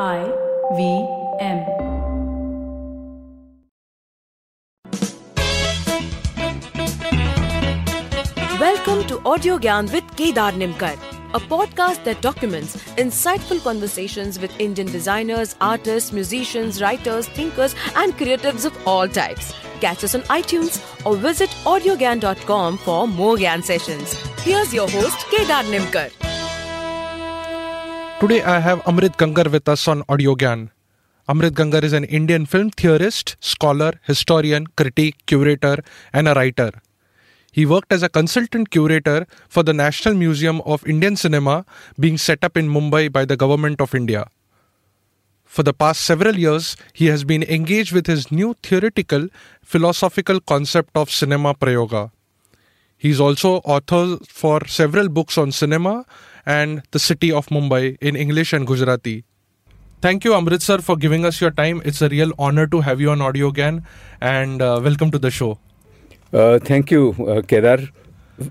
I V M. Welcome to Audio Gyan with Kedar Nimkar, a podcast that documents insightful conversations with Indian designers, artists, musicians, writers, thinkers, and creatives of all types. Catch us on iTunes or visit audiogyan.com for more Gyan sessions. Here's your host, Kedar Nimkar. Today I have Amrit Gangar with us on Audio Gyan. Amrit Gangar is an Indian film theorist, scholar, historian, critic, curator, and a writer. He worked as a consultant curator for the National Museum of Indian Cinema being set up in Mumbai by the Government of India. For the past several years, he has been engaged with his new theoretical, philosophical concept of cinema prayoga. He is also author for several books on cinema and the city of Mumbai in English and Gujarati. Thank you, Amrit sir, for giving us your time. It's a real honor to have you on Audio Gyan, and uh, welcome to the show. Uh, thank you, uh, Kedar.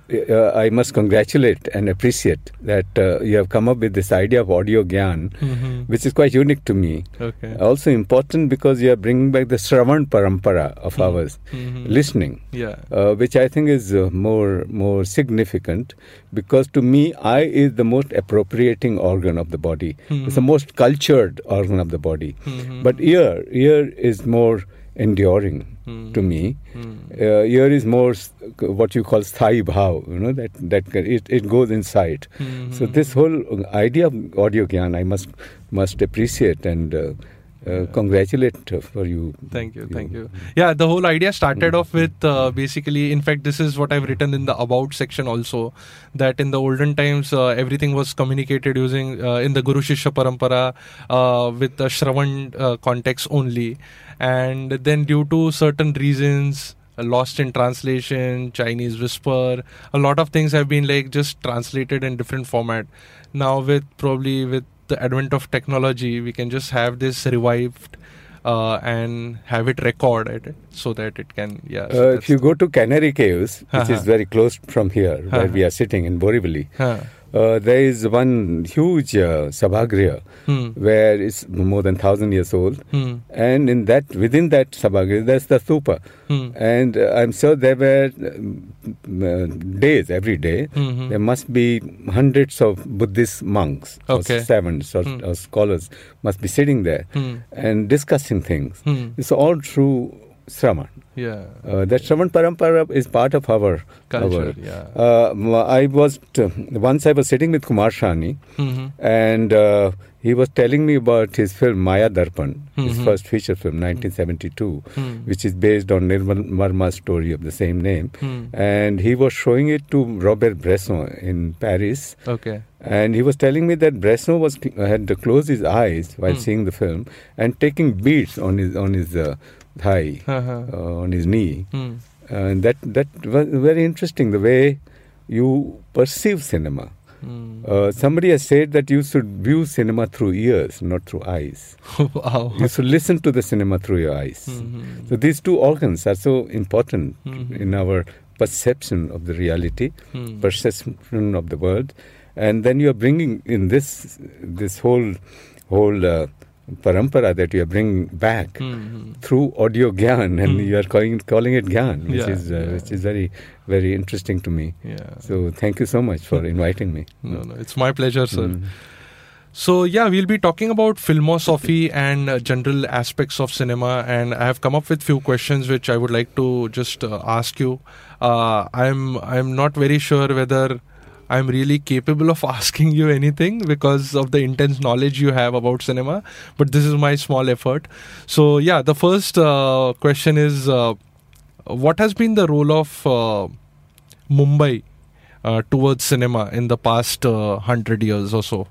Uh, I must congratulate and appreciate that uh, you have come up with this idea of audio gyan, Mm-hmm. which is quite unique to me. Okay. Also important because you are bringing back the Shravan parampara of ours, Mhm. listening, Yeah. uh, which I think is uh, more more significant because to me, eye is the most appropriating organ of the body. It's the most cultured organ of the body. Mhm. But ear, ear is more enduring to me. Uh, ear is more what you call sthai bhav, you know, that, that it, it goes inside. So this whole idea of audio gyan, I must, must appreciate and uh, uh, congratulate for you. Thank you, thank you. Yeah, the whole idea started off with uh, basically, in fact, this is what I've written in the about section also, that in the olden times uh, everything was communicated using uh, in the Guru Shishya Parampara uh, with the Shravan uh, context only, and then due to certain reasons. Lost in translation, Chinese whisper, a lot of things have been like just translated in different format. Now with probably with the advent of technology, we can just have this revived uh, and have it recorded so that it can yeah. so Uh, if you go to Kanheri Caves, which Uh-huh. is very close from here, where we are sitting in Borivali, Huh. Uh, there is one huge uh, Sabhagriha Hmm. where it's more than thousand years old, Hmm. and in that within that Sabhagriha, there's the stupa, Hmm. and uh, I'm sure there were um, uh, days every day. Mhm. There must be hundreds of Buddhist monks Okay. or savants or, or scholars must be sitting there Hmm. and discussing things. Hmm. It's all through Sravan. Yeah. Uh, that Shravan Parampara is part of our Culture, our- yeah. Uh, I was t- once I was sitting with Kumar Shahani, Mhm. and uh, he was telling me about his film Maya Darpan, his Mhm. first feature film, 1972, Hmm. which is based on Nirmal Verma's story of the same name. Hmm. And he was showing it to Robert Bresson in Paris. Okay. And he was telling me that Bresson was had to close his eyes while Hmm. seeing the film and taking beats on his on his uh, thigh, Uh-huh. uh, on his knee. Hmm. And that that was very interesting the way you perceive cinema. Hmm. Uh, somebody has said that you should view cinema through ears, not through eyes. wow. You should listen to the cinema through your eyes. Mhm. So these two organs are so important Mhm. in our perception of the reality, Hmm. perception of the world, and then you are bringing in this this whole whole uh, parampara that you are bringing back Mhm. through audio gyan, and Hmm. you are calling calling it gyan, which Yeah, is uh, yeah. which is very very interesting to me. Yeah. So thank you so much for inviting me. No, no, it's my pleasure, sir. Mm. So yeah, we'll be talking about philosophy and uh, general aspects of cinema, and I have come up with few questions which I would like to just uh, ask you. Uh, I'm I'm not very sure whether I'm really capable of asking you anything because of the intense knowledge you have about cinema, but this is my small effort. So yeah, the first uh, question is, uh, what has been the role of uh, Mumbai uh, towards cinema in the past uh, hundred years or so?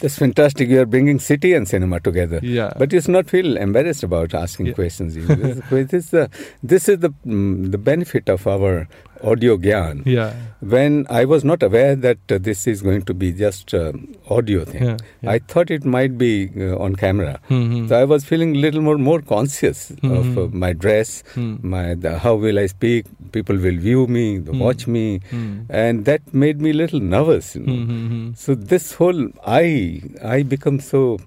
That's fantastic. You are bringing city and cinema together. Yeah. But you should not feel embarrassed about asking Yeah. questions. this, this is the this is the mm, the benefit of our audio gyan. Yeah. When I was not aware that uh, this is going to be just um, audio thing, Yeah, yeah. I thought it might be uh, on camera. Mhm. So I was feeling a little more more conscious of uh, Mhm. my dress, Hmm. my the, how will I speak? People will view me, Hmm. watch me, Hmm. and that made me a little nervous. You know? Mhm. So this whole I, I become so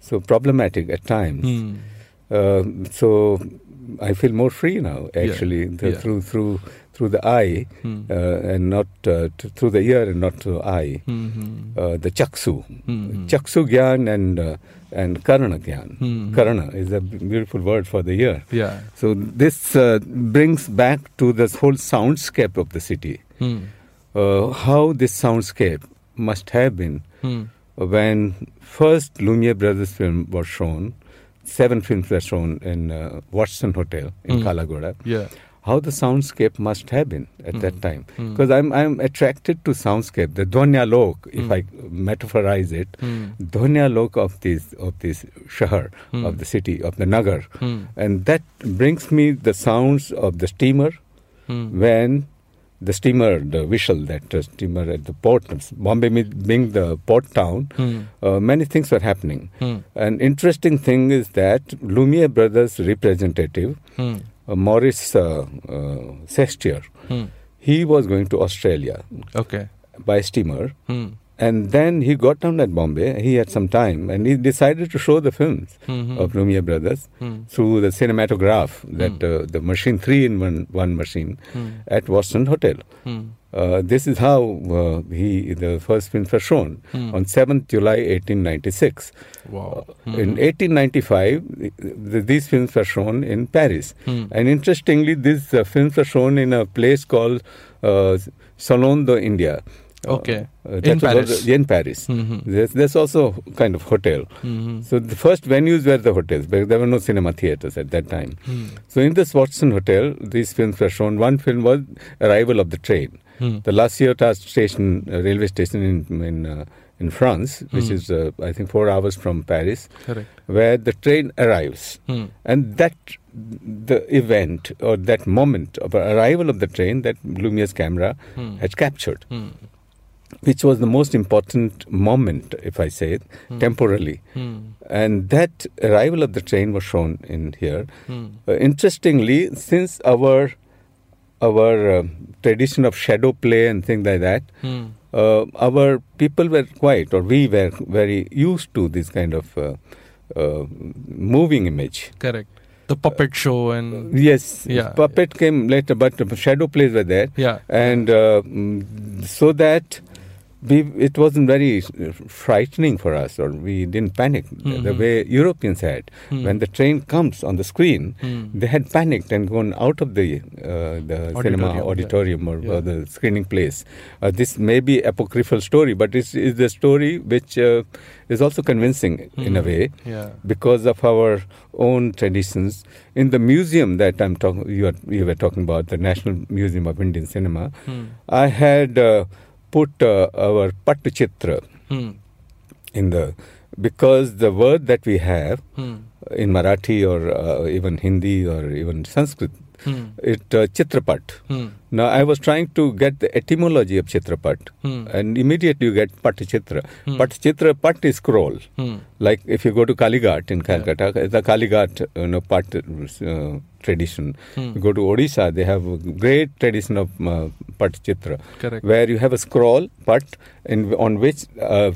so problematic at times. Hmm. Uh, so I feel more free now, Yeah, actually, the, yeah. through through through the eye Hmm. uh, and not uh, t- through the ear and not through the eye. Hmm, hmm. Uh, the chaksu, Hmm. chaksu gyan and uh, and karana gyan. Hmm. Karana is a beautiful word for the ear. Yeah. So this uh, brings back to this whole soundscape of the city. Uh, how this soundscape must have been Hmm. when first Lumiere Brothers film was shown. Seven films were shown in uh, Watson Hotel in Mm. Kala Ghoda. Yeah. How the soundscape must have been at Mm. that time, Mm. because I'm I'm attracted to soundscape. The Dhwanya Lok, if Mm. I metaphorize it, Hmm. Dhwanya Lok of this of this shahar Mm. of the city of the Nagar, Hmm. and that brings me the sounds of the steamer Hmm. when the steamer, the whistle, that uh, steamer at the port, Bombay being the port town, Hmm. uh, many things were happening. Hmm. An interesting thing is that Lumiere Brothers representative, Hmm. Uh, Maurice uh, uh, Sestier, Hmm. he was going to Australia Okay. by steamer. Hmm. And then he got down at Bombay. He had some time, and he decided to show the films Mhm. of Lumiere Brothers Hmm. through the cinematograph, that uh, the machine three in one one machine Hmm. at Watson Hotel. Hmm. Uh, this is how uh, he the first films were shown Hmm. on 7th July 1896. Wow. Uh, In 1895, th- th- these films were shown in Paris. Hmm. And interestingly, these uh, films were shown in a place called uh, Salon de India. Uh, Okay. uh, In Paris. also- in Paris. Mhm. There's, there's also kind of hotel. Mhm. So the first venues were the hotels, but there were no cinema theaters at that time. Hmm. So in this Watson Hotel, these films were shown. One film was Arrival of the Train. Hmm. The La Ciotat station, uh, railway station in in, uh, in France, which Hmm. is uh, I think four hours from Paris, Correct. where the train arrives, Hmm. and that the event or that moment of arrival of the train that Lumiere's camera had captured, which was the most important moment, if I say it, temporally. And that arrival of the train was shown in here. Uh, interestingly, since our our uh, tradition of shadow play and things like that, Hmm. uh, our people were quite, or we were very used to this kind of uh, uh, moving image. Correct. The puppet show and Yes, Yeah. puppet came later, but uh, shadow plays were there, yeah. and uh, mm, so that we it wasn't very uh, frightening for us, or we didn't panic the- the way Europeans had. Hmm. When the train comes on the screen, Hmm. they had panicked and gone out of the uh, the cinema Auditorium, yeah. auditorium or, Yeah. or the screening place. Uh, this may be apocryphal story, but it's, it's the story which uh, is also convincing in a Hmm. way Yeah. because of our own traditions. In the museum that I'm talking, you, you were talking about, the National Museum of Indian Cinema, Hmm. I had uh, put uh, our Patchitra Hmm. in the because the word that we have Hmm. in Marathi or uh, even Hindi or even Sanskrit, Hmm. it uh, Chitrapat. Hmm. Now I was trying to get the etymology of Chitrapat, Hmm. and immediately you get Patchitra. Hmm. Patchitra, Pat is scroll. Hmm. Like if you go to Kalighat in Calcutta, the Kalighat you know, Pat uh, tradition. Hmm. You go to Odisha, they have a great tradition of uh, Patchitra, Correct. where you have a scroll Pat in, on which uh, uh,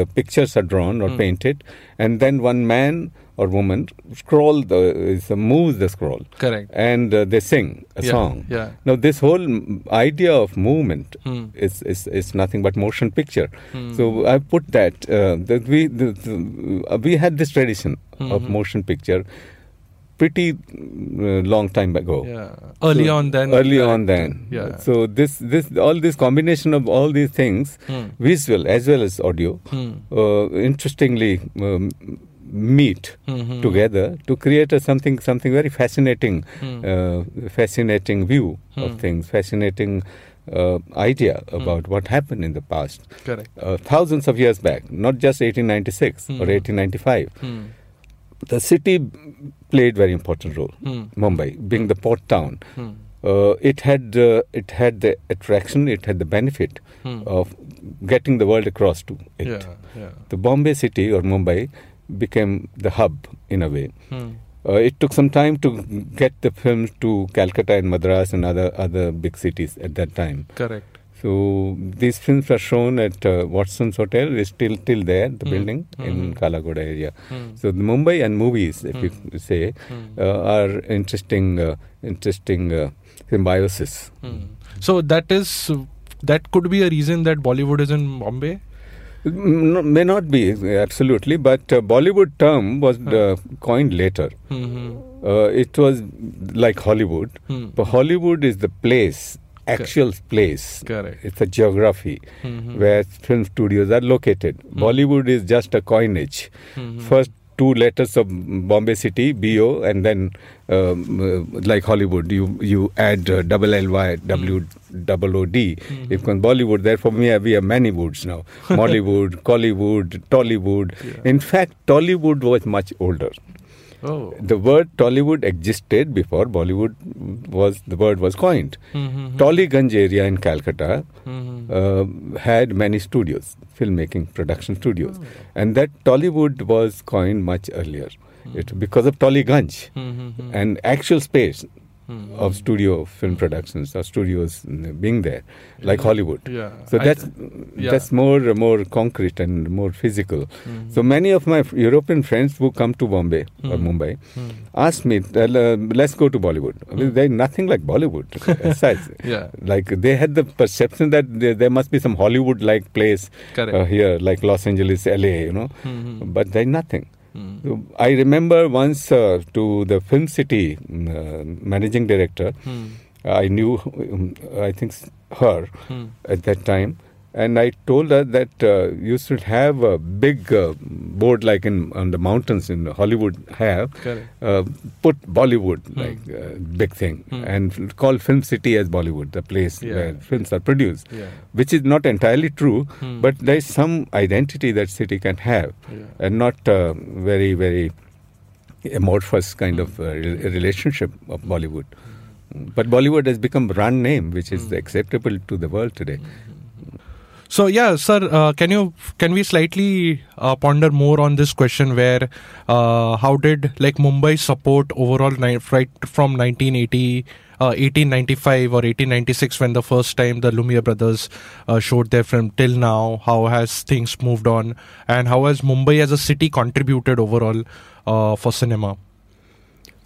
the pictures are drawn or Hmm. painted, and then one man or woman scroll the is, uh, moves the scroll Correct. and uh, they sing a Yeah, song. yeah. Now this whole idea of movement Hmm. is, is is nothing but motion picture. Hmm. So I put that uh, that we the, the, uh, we had this tradition of Mhm. motion picture pretty uh, long time ago. Yeah. Early So, on then. Early correct. on then. Yeah. So this this all this combination of all these things, Hmm. visual as well as audio, Hmm. uh, interestingly um, meet Mhm. together to create a something something very fascinating, Hmm. uh, fascinating view Hmm. of things, fascinating uh, idea about what happened in the past, Correct. uh, thousands of years back, not just 1896 or Hmm. 1895. Hmm. The city played very important role. Hmm. Mumbai, being the port town, Hmm. uh, it had uh, it had the attraction, it had the benefit Hmm. of getting the world across to it. Yeah. Yeah. The Bombay city or Mumbai became the hub in a way. Hmm. Uh, it took some time to get the films to Calcutta and Madras and other other big cities at that time. Correct. So these films are shown at uh, Watson's Hotel. It's still till there, the building in Kala Ghoda area. So the Mumbai and movies, if you say, uh, are interesting, uh, interesting uh, symbiosis. So that is that could be a reason that Bollywood is in Bombay. Mm, no, may not be absolutely, but uh, Bollywood term was uh, coined later. Mm-hmm. Uh, it was like Hollywood, Hmm. but Hollywood is the place, actual place. Correct. It's a geography Mhm. where film studios are located. Bollywood is just a coinage. Mhm. First two letters of Bombay City, BO, and then um, uh, like Hollywood, you you add uh, double LY, W double OD. If on Bollywood, therefore we have, we have many woods now. Mollywood, Kollywood, Tollywood. In fact, Tollywood was much older. Oh. The word Tollywood existed before Bollywood was the word was coined. Mhm. Tollygunj area in Calcutta Mhm. uh, had many studios, filmmaking production studios, and that Tollywood was coined much earlier. It, because of Tollygunj Mhm. and actual space Mhm. of studio film productions or studios mm, being there, like Hollywood. Yeah. So that's yeah. that's more more concrete and more physical. Mhm. So many of my European friends who come to Bombay or Hmm. Mumbai Hmm. ask me, "Well, uh, "Let's go to Bollywood." I mean, There's nothing like Bollywood. such. Yeah. Like they had the perception that there, there must be some Hollywood-like place uh, here, like Los Angeles, LA, you know. Mhm. But there's nothing. So I remember once uh, to the Film City mm, uh, managing director. Hmm. I knew, um, I think, her Hmm. at that time. And I told her that uh, you should have a big uh, board like in on the mountains in Hollywood have. Uh, put Bollywood Hmm. like uh, big thing Hmm. and call Film City as Bollywood, the place Yeah. where films are produced, Yeah. which is not entirely true, Hmm. but there is some identity that city can have, Yeah. and not uh, very very amorphous kind of uh, re- relationship of Bollywood. But Bollywood has become brand name, which is acceptable to the world today. So yeah, sir, uh, can you can we slightly uh, ponder more on this question where uh, how did like Mumbai support overall ni- right from 1980 uh, 1895 or 1896 when the first time the Lumiere brothers uh, showed their film till now? How has things moved on? And how has Mumbai as a city contributed overall uh, for cinema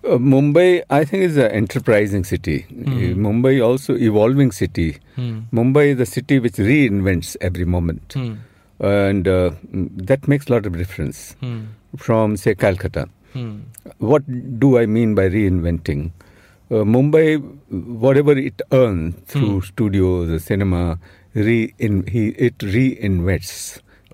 Uh, Mumbai, I think, is an enterprising city. Uh, Mumbai also evolving city. Hmm. Mumbai is a city which reinvents every moment, Hmm. and uh, mm, that makes a lot of difference Hmm. from, say, Calcutta. Hmm. What do I mean by reinventing? Uh, Mumbai, whatever it earns through studios, cinema, re- in, he, it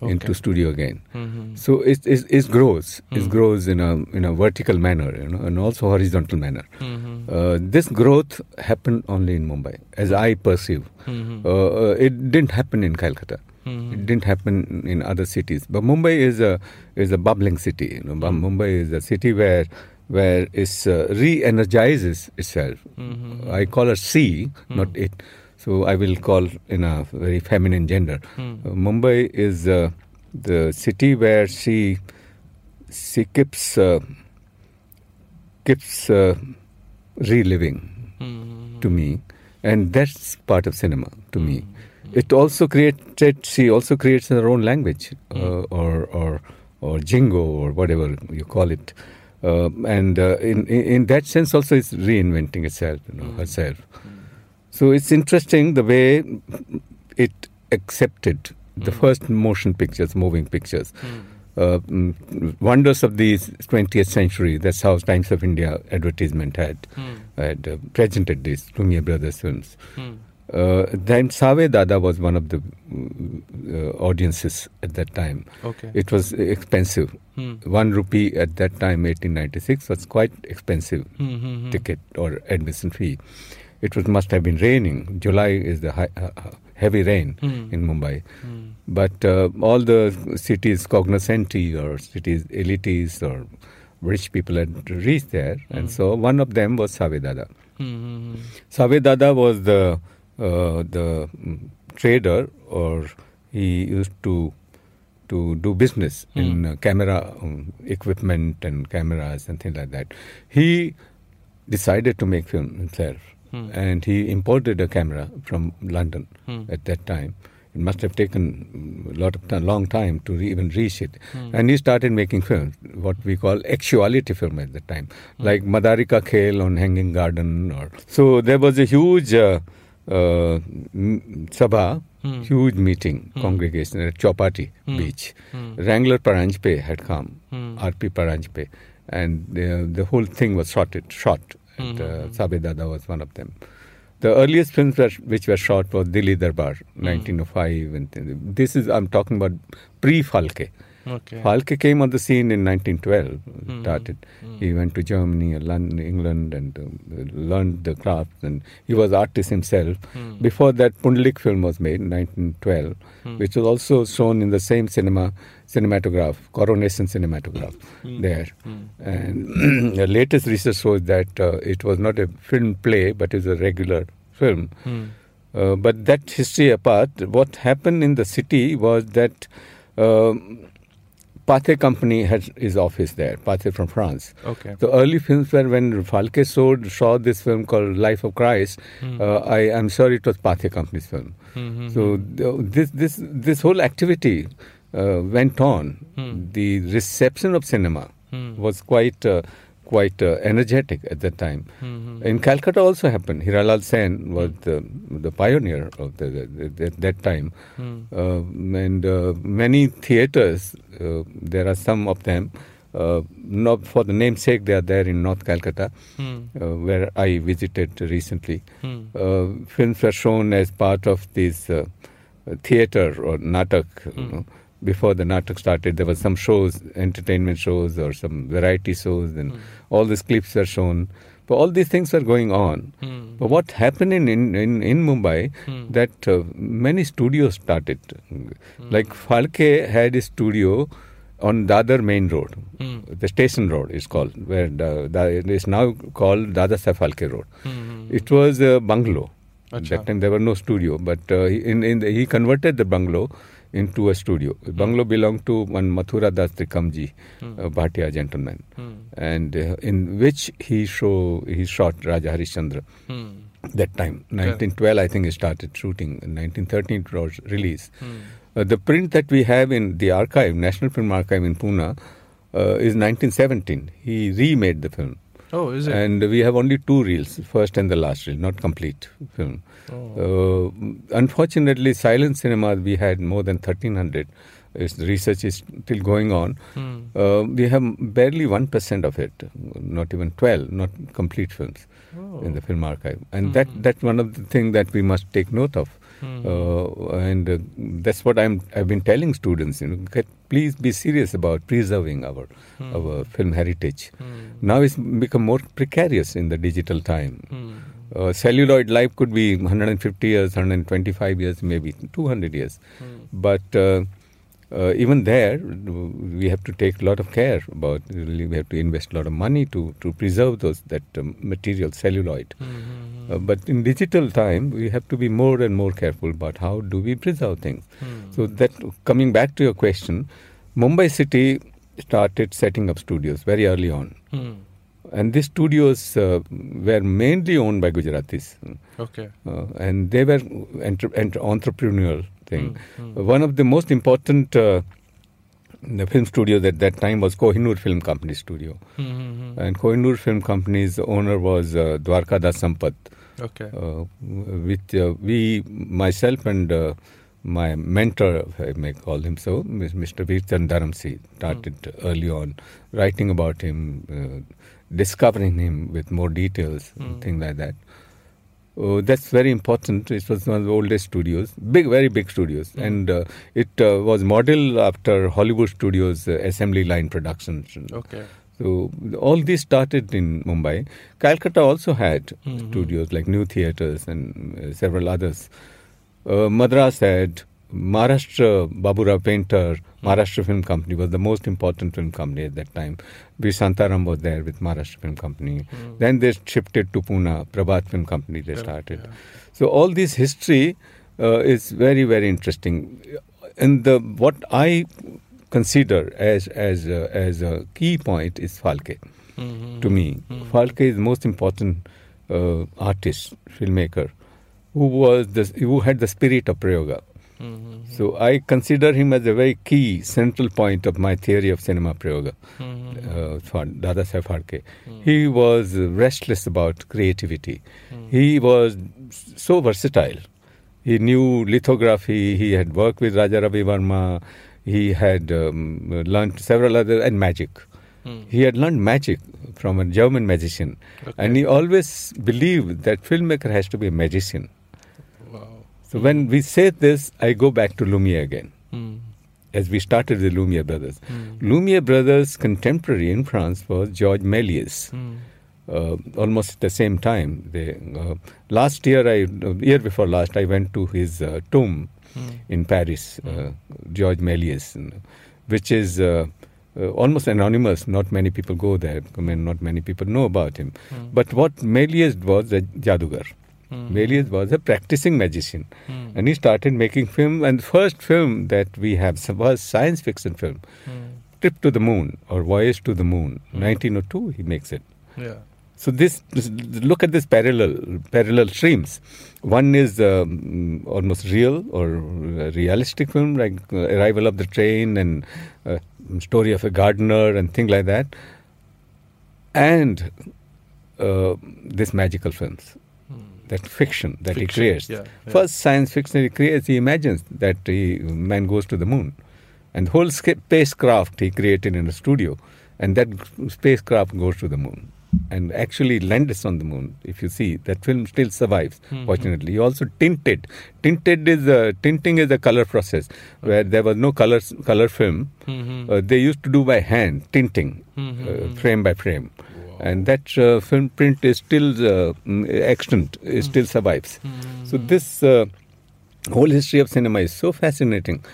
reinvests into studio again. Hmm. So it, it, it grows. It grows in a in a vertical manner, you know, and also horizontal manner. Hmm. Uh, this growth happened only in Mumbai, as I perceive. Hmm. Uh, uh, it didn't happen in Calcutta. Hmm. It didn't happen in other cities. But Mumbai is a is a bubbling city. You know, Hmm. Mumbai is a city where where it uh, re-energizes itself. I call her C, not it. So I will call in a very feminine gender. Hmm. Uh, Mumbai is uh, the city where she she keeps uh, keeps uh, reliving Hmm. to me, and that's part of cinema to me. It also created. She also creates her own language, uh, or or or jingo or whatever you call it, uh, and uh, in, in in that sense also it's reinventing itself, you know, herself. So it's interesting the way it accepted the first motion pictures, moving pictures. Uh, mm, wonders of the 20th century. That's how Times of India advertisement had had uh, presented these Lumiere Brothers films. Hmm. Uh, then Save Dada was one of the mm, uh, audiences at that time. Okay. It was expensive. Hmm. One rupee at that time, 1896, was quite expensive Hmm. Hmm. Hmm. ticket or admission fee. It was must have been raining. July is the high, uh, uh, heavy rain Hmm. in Mumbai. Hmm. But uh, all the cities cognoscenti or cities elites or rich people had reached there, and so one of them was Savedada. Hmm. Hmm. Savedada was the uh, the mm, trader, or he used to to do business in uh, camera um, equipment and cameras and things like that. He decided to make film himself and he imported a camera from London hmm. at that time. It must have taken a lot of time, long time to re- even reach it. Hmm. And he started making films, what we call actuality film at the time, hmm. like Madarika Khel on Hanging Garden. Or so there was a huge uh, uh, sabha, huge meeting congregation at Chowpatty Beach. Wrangler Paranjpe had come, R.P. Paranjpe, and the, the whole thing was. It shot. And, uh, mm-hmm. Save Dada was one of them. The earliest films which were shot was Delhi Durbar, mm-hmm. 1905. And th- this is, I'm talking about pre Phalke. Okay. Phalke came on the scene in 1912. Started. He went to Germany, and London, England, and uh, learned the craft. And he was artist himself. Before that, Pundlik film was made in 1912, which was also shown in the same cinema cinematograph, Coronation Cinematograph, there. And the latest research shows that uh, it was not a film play, but it was a regular film. Uh, but that history apart, what happened in the city was that um, Pathé Company had his office there, Pathé from France. Okay. The early films were when Phalke saw, saw this film called Life of Christ. Uh, I am sure it was Pathé Company's film. So th- this this this whole activity uh, went on. The reception of cinema was quite uh, quite uh, energetic at that time. In Calcutta also happened. Hiralal Sen was the, the pioneer of the, the, that time, uh, and uh, many theaters. Uh, there are some of them. Uh, not for the namesake, they are there in North Calcutta, uh, where I visited recently. Uh, films were shown as part of this uh, theater or natak. You know. Before the natak started, there were some shows, entertainment shows or some variety shows, and hmm. all these clips were shown. But all these things were going on. Hmm. But what happened in in, in, in Mumbai, hmm. that uh, many studios started. Like Phalke had a studio on Dadar main road. The station road is called, where the, the, it is now called Dada Phalke road. It was a bungalow. At that time there were no studio, but uh, in, in the, he converted the bungalow into a studio. The bungalow belonged to one Mathura Das Trikamji, a Bhatia gentleman, and uh, in which he show he shot Raja Harishchandra. That time, 1912, I think he started shooting. In 1913, it was released. Uh, the print that we have in the archive, National Film Archive in Pune, uh, is 1917. He remade the film. Oh, is it? And we have only two reels, first and the last reel, not complete film. Oh. Uh, unfortunately, silent cinema we had more than 1300. Its research is still going on. Hmm. Uh, we have barely 1% of it, not even 12, not complete films Oh. in the film archive. And that that's one of the things that we must take note of. Hmm. Uh, and uh, that's what I'm, I've been telling students, you know, get, please be serious about preserving our, Hmm. our film heritage. Now it's become more precarious in the digital time. Hmm. Uh, celluloid life could be 150 years, 125 years, maybe 200 years. But uh, even there, we have to take a lot of care about. Really, we have to invest a lot of money to, to preserve those that um, material, celluloid. Hmm. Uh, but in digital time, we have to be more and more careful about how do we preserve things. So that coming back to your question, Mumbai city started setting up studios very early on. Hmm. And these studios uh, were mainly owned by Gujaratis. Okay. Uh, and they were entre- entre- entrepreneurial thing. Uh, one of the most important uh, the film studios at that time was Kohinoor Film Company studio. Hmm. And Kohinoor Film Company's owner was uh, Dwarka Das Sampath. Okay. Uh, with uh, we, myself and uh, my mentor, if I may call him so, Mr. Virchand Dharamsey, started early on writing about him, uh, discovering him with more details, and things like that. Oh, that's very important. It was one of the oldest studios, big, very big studios, and uh, it uh, was modeled after Hollywood studios' uh, assembly line productions. Okay. So all this started in Mumbai. Calcutta also had studios like New Theatres and uh, several others. Uh, Madras had Maharashtra Baburao Painter, Maharashtra Film Company was the most important film company at that time. Shantaram was there with Maharashtra Film Company. Then they shifted to Pune, Prabhat Film Company they started. So all this history uh, is very very interesting. And the what I consider as as a, as a key point is Phalke. Hmm. To me, Phalke is the most important uh, artist, filmmaker, who was the, who had the spirit of Prayoga. So I consider him as a very key central point of my theory of cinema Prayoga. Mm-hmm. Uh, for Dadasaheb Phalke. He was restless about creativity. He was so versatile. He knew lithography. He had worked with Raja Ravi Varma. He had um, learned several other and magic. He had learned magic from a German magician, and he always believed that filmmaker has to be a magician. So when we say this, I go back to Lumiere again Mm. as we started the Lumiere brothers. Hmm. Lumiere brothers' contemporary in France was George Méliès. Mm. Uh, almost at the same time. They, uh, last year, I uh, year before last, I went to his uh, tomb Hmm. in Paris, uh, George Méliès, which is uh, uh, almost anonymous. Not many people go there. I mean, not many people know about him. Hmm. But what Méliès was a jadugar. Hmm. Méliès was a practicing magician, Hmm. and he started making film. And the first film that we have was science fiction film, Mm. Trip to the Moon or Voyage to the Moon, 1902. He makes it. Yeah. So this, look at this parallel parallel streams. One is um, almost real or realistic film like uh, Arrival of the Train and uh, Story of a Gardener and things like that, and uh, this magical films. That fiction that Fiction, he creates. yeah, yeah. First science fiction he creates, he imagines that he, man goes to the moon. And the whole spacecraft he created in a studio. And that spacecraft goes to the moon. And actually lands on the moon. If you see, that film still survives, Mhm. fortunately. He also tinted. Tinted is a, tinting is a color process where there was no color, color film. Mhm. Uh, they used to do by hand, tinting, Mhm. uh, frame by frame. And that uh, film print is still uh, mm, extant, it still survives. So this uh, whole history of cinema is so fascinating.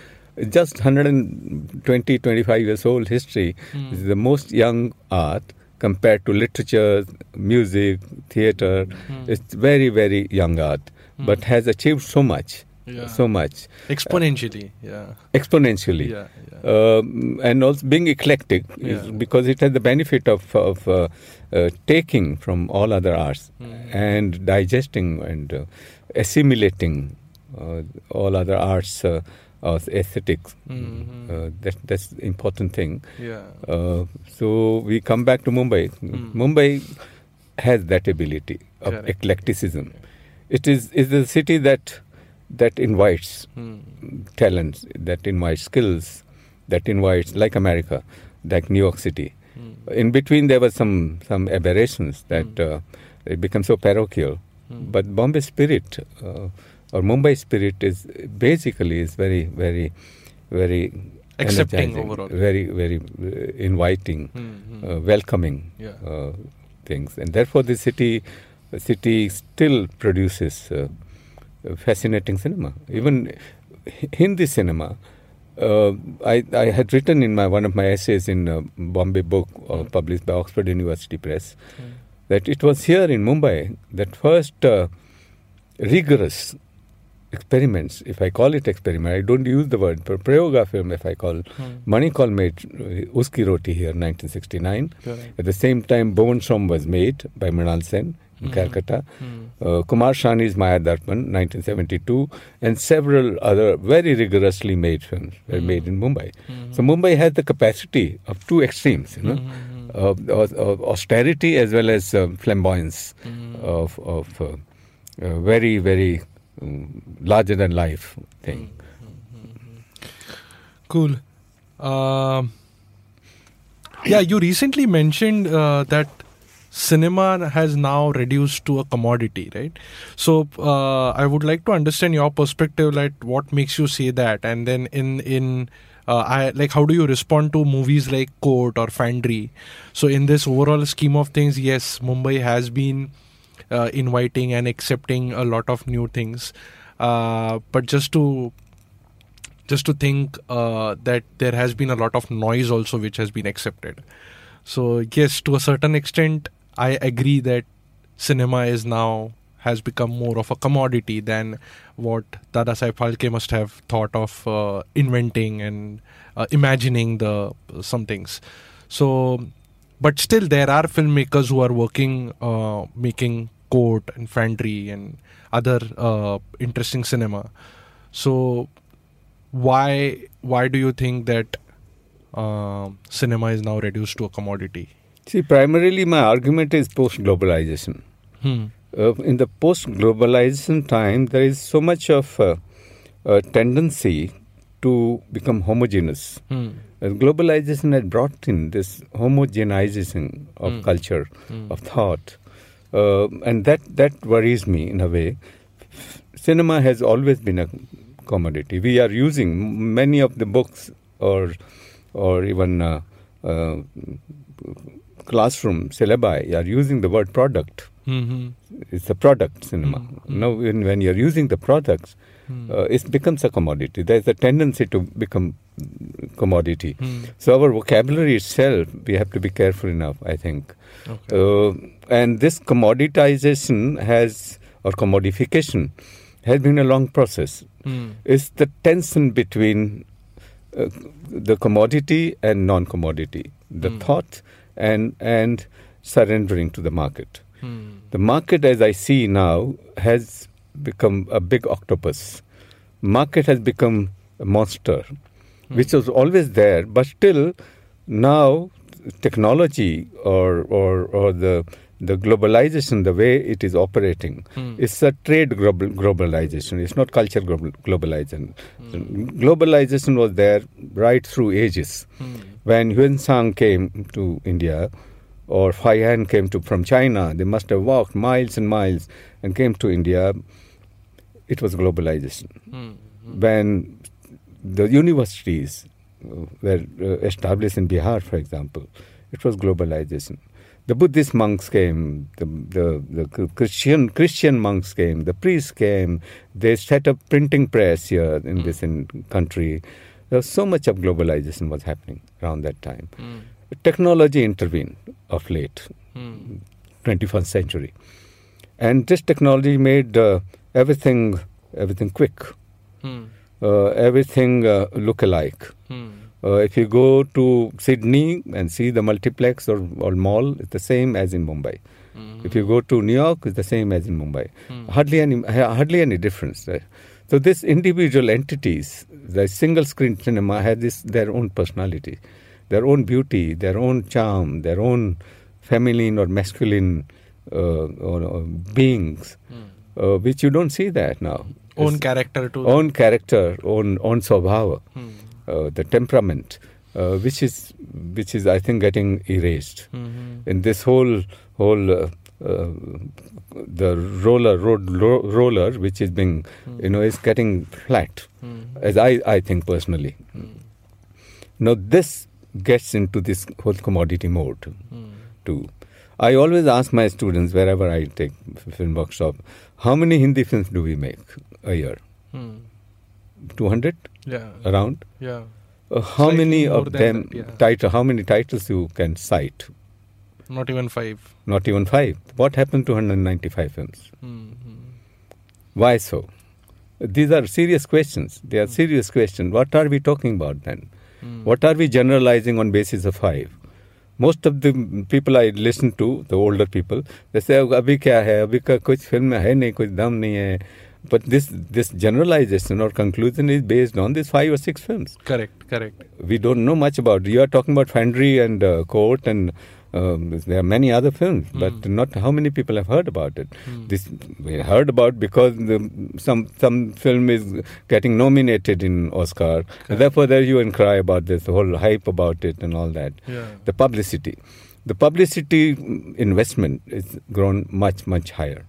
Just 120, 25 years old history is the most young art compared to literature, music, theater. It's very, very young art, but has achieved so much, Yeah. so much Exponentially. Yeah. exponentially. Yeah. Um, and also being eclectic is Yeah. because it has the benefit of, of uh, uh, taking from all other arts Hmm. and digesting and uh, assimilating uh, all other arts uh, of aesthetics. Mhm. Uh, that, that's the important thing. Yeah. Uh, so we come back to Mumbai. Mumbai has that ability of Correct. eclecticism. It is is a city that that invites Mm. talents, that invites skills, that invites like America, like New York City. In between, there were some some aberrations that uh, it became so parochial. But Bombay spirit uh, or Mumbai spirit is basically is very very very Accepting overall. very very uh, inviting, Mhm. uh, welcoming Yeah. uh, things, and therefore the city city still produces uh, uh, fascinating cinema. Even Hindi cinema. Uh, I, I had written in my one of my essays in uh, Bombay book uh, published by Oxford University Press that it was here in Mumbai that first uh, rigorous experiments, if I call it experiment, I don't use the word, but Prayoga film, if I call, Mani Kaul made uh, Uski Roti here in 1969. Correct. At the same time, Bhuvan Som was made by Mrinal Sen in Calcutta. Uh, Kumar Shahani's Maya Darpan, 1972, and several other very rigorously made films were made in Mumbai. So Mumbai has the capacity of two extremes, you know, of, of, of austerity as well as uh, flamboyance of, of uh, uh, very, very um, larger than life thing. Cool. Um, yeah, you recently mentioned uh, that cinema has now reduced to a commodity, right? So uh, I would like to understand your perspective, like what makes you say that, and then in in uh, I like how do you respond to movies like Court or Fandry? So in this overall scheme of things, yes, Mumbai has been uh, inviting and accepting a lot of new things, uh, but just to just to think uh, that there has been a lot of noise also which has been accepted. So yes, to a certain extent, I agree that cinema is now has become more of a commodity than what Dadasaheb Phalke must have thought of uh, inventing and uh, imagining the some things. So, but still, there are filmmakers who are working, uh, making Court, and Fandry, and other uh, interesting cinema. So, why why do you think that uh, cinema is now reduced to a commodity? See, primarily my argument is post globalization. Hmm. Uh, in the post globalization time, there is so much of uh, a tendency to become homogeneous. Hmm. Uh, globalization has brought in this homogenization of Mm. culture, Mm. of thought, uh, and that that worries me in a way. Cinema has always been a commodity. We are using many of the books or or even uh, uh, classroom syllabi are using the word product. Hmm. It's a product cinema. Mm, mm. Now, when, when you're using the products, Hmm. uh, it becomes a commodity. There's a tendency to become commodity. Hmm. So our vocabulary itself, we have to be careful enough, I think. Okay. Uh, and this commoditization has, or commodification, has been a long process. Hmm. It's the tension between uh, the commodity and non-commodity, the Hmm. thought and and surrendering to the market. Hmm. The market, as I see now, has become a big octopus. Market has become a monster, Hmm. which was always there, but still now technology or or or the the globalization, the way it is operating, it's a trade global, globalization. It's not culture global, globalization. Hmm. Globalization was there right through ages. Hmm. When Yuan Sang came to India, or Fai Han came to from China, they must have walked miles and miles and came to India. It was globalization. Hmm. When the universities were uh, established in Bihar, for example, it was globalization. The Buddhist monks came, the, the, the Christian Christian monks came, the priests came. They set up printing press here in this in country. There was so much of globalization was happening around that time. Hmm. Technology intervened of late, Hmm. 21st century, and this technology made uh, everything everything quick, Hmm. uh, everything uh, look alike. Uh, if you go to Sydney and see the multiplex or, or mall, it's the same as in Mumbai. Hmm. If you go to New York, it's the same as in Mumbai. Hmm. Hardly any hardly any difference. Right? So these individual entities, the single screen cinema, had this their own personality, their own beauty, their own charm, their own feminine or masculine uh, or, or beings, Hmm. uh, which you don't see that now. Own It's character to own character, own own swabhava Hmm. Uh, the temperament, uh, which is which is I think getting erased Hmm. in this whole whole uh, uh, the roller road ro- roller which is being you know is getting flat Hmm. as I I think personally. Now this gets into this whole commodity mode Hmm. too. I always ask my students wherever I take film workshop, how many Hindi films do we make a year? Hmm. Two hundred Yeah. around. Yeah. Uh, how Slightly many more of than them that, yeah. title? How many titles you can cite? Not even five. Not even five. What happened to 195 films? Hmm. Hmm. Why so? These are serious questions. They are serious questions. What are we talking about then? Hmm. What are we generalizing on basis of five? Most of the people I listen to, the older people, they say, "अभी क्या है? अभी का कुछ film में है नहीं, कुछ दम नहीं है." but this this generalization or conclusion is based on these five or six films. Correct. Correct. we don't know much about. You are talking about Fandry and uh, Court, and um, there are many other films, but not how many people have heard about it. This we heard about because the, some some film is getting nominated in Oscar. Therefore, there you and cry about this whole hype about it and all that. Yeah. The publicity, the publicity mm, investment is grown much much higher.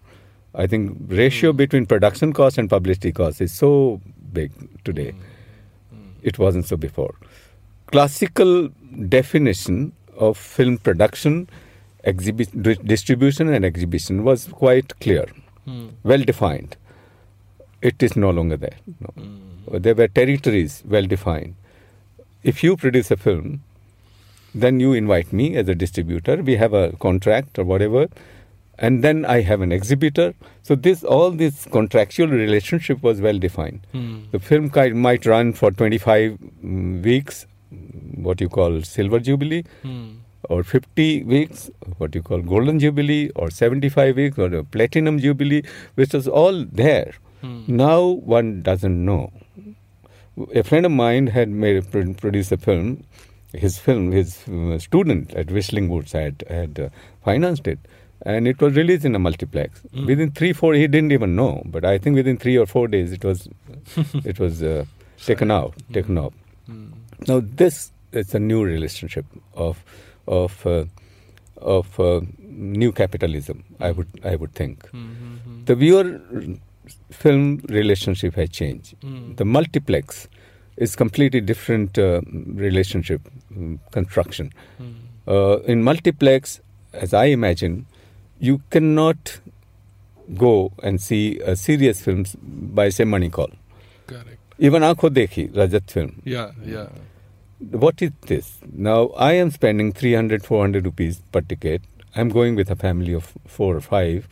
I think ratio between production cost and publicity cost is so big today. It wasn't so before. Classical definition of film production, exhibi- di- distribution, and exhibition was quite clear, Hmm. well defined. It is no longer there. No. Hmm. There were territories well defined. If you produce a film, then you invite me as a distributor. We have a contract or whatever, and then I have an exhibitor. So this all this contractual relationship was well defined. Hmm. The film might run for 25 mm, weeks, what you call silver jubilee, Hmm. or 50 weeks, what you call golden jubilee, or 75 weeks, or a platinum jubilee, which was all there. Now one doesn't know. A friend of mine had made produced a film. His film, his uh, student at Whistling Woods had had uh, financed it, and it was released in a multiplex. Within three, four, he didn't even know, but I think within three or four days, it was it was uh, taken out, taken off. Now this is a new relationship of of uh, of uh, new capitalism. I would I would think the viewer film relationship has changed. The multiplex is completely different uh, relationship mm, construction. Uh, in multiplex, as I imagine, you cannot go and see a serious films by say Mani Kaul. Correct. Even Aankho Dekhi, Rajat film. Yeah, yeah. What is this? Now, I am spending 300, 400 rupees per ticket. I'm going with a family of four or five.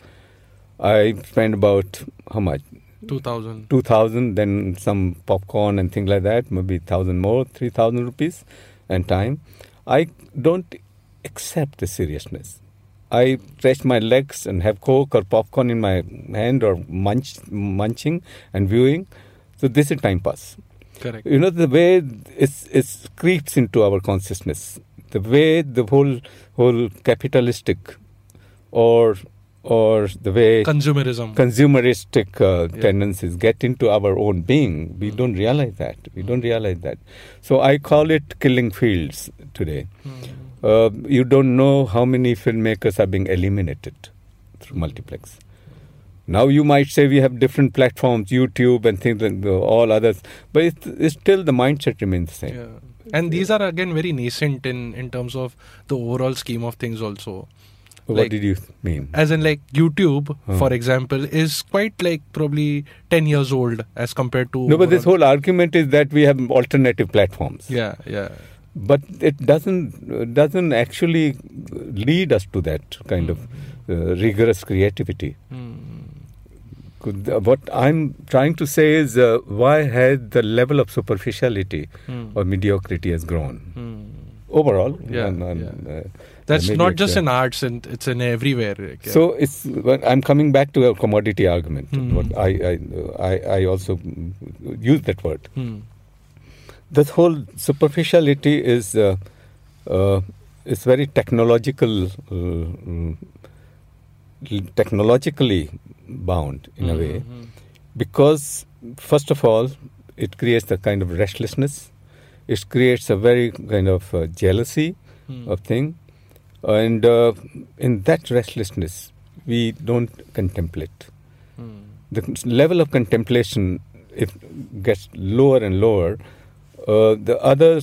I spend about, how much? 2000. 2000, then some popcorn and things like that, maybe 1000 more, 3000 rupees, and time. I don't accept the seriousness. I stretch my legs and have coke or popcorn in my hand or munch, munching and viewing. So this is time pass. Correct. You know the way it's, it's creeps into our consciousness, the way the whole whole capitalistic, or or the way Consumerism. consumeristic uh, Yeah. tendencies get into our own being. We don't realize that. We don't realize that. So I call it killing fields today. Uh, you don't know how many filmmakers are being eliminated through multiplex. Now you might say we have different platforms, YouTube and things like uh, all others, but it's, it's still the mindset remains the same. Yeah. And these are again very nascent in, in terms of the overall scheme of things also. What Like- did you mean? As in like YouTube, for example, is quite like probably 10 years old as compared to No, but this whole argument is that we have alternative platforms. Yeah, yeah. But it doesn't doesn't actually lead us to that kind of uh, rigorous creativity. Uh, What I'm trying to say is, uh, why has the level of superficiality or mediocrity has grown overall? Yeah, and- and, yeah. uh, That's not just in arts, and it's in everywhere. like, yeah. So it's. I'm coming back to a commodity argument. Hmm. What I I, I I also mm, use that word. This whole superficiality is uh, uh, is very technological, uh, mm, technologically bound in a way, because first of all, it creates a kind of restlessness. It creates a very kind of uh, jealousy of thing, and uh, in that restlessness, we don't contemplate. The level of contemplation if gets lower and lower the other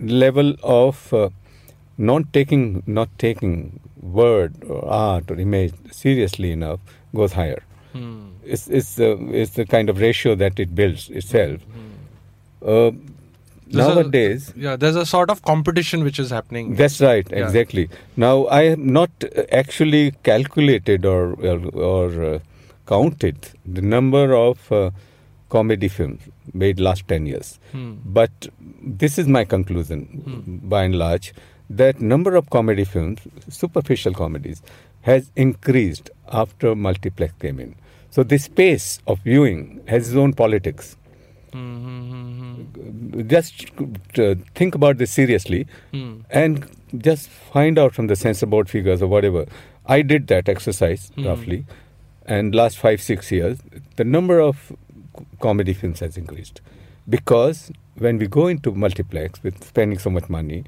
level of uh, not taking not taking word or art or image seriously enough goes higher Hmm. it's it's the it's the kind of ratio that it builds itself uh, There's a- nowadays yeah, there's a sort of competition which is happening. that's right, Yeah. exactly. Now, I have not uh, actually calculated or or, or uh, counted the number of uh, comedy films made last ten years, Hmm. but this is my conclusion, by and large, that number of comedy films, superficial comedies, has increased after multiplex came in. So the space of viewing has its own politics Hmm, hmm, hmm, hmm. just uh, think about this seriously Hmm. and just find out from the censor board figures or whatever. I did that exercise Hmm. roughly, and last five six years, the number of comedy films has increased because when we go into multiplex with spending so much money,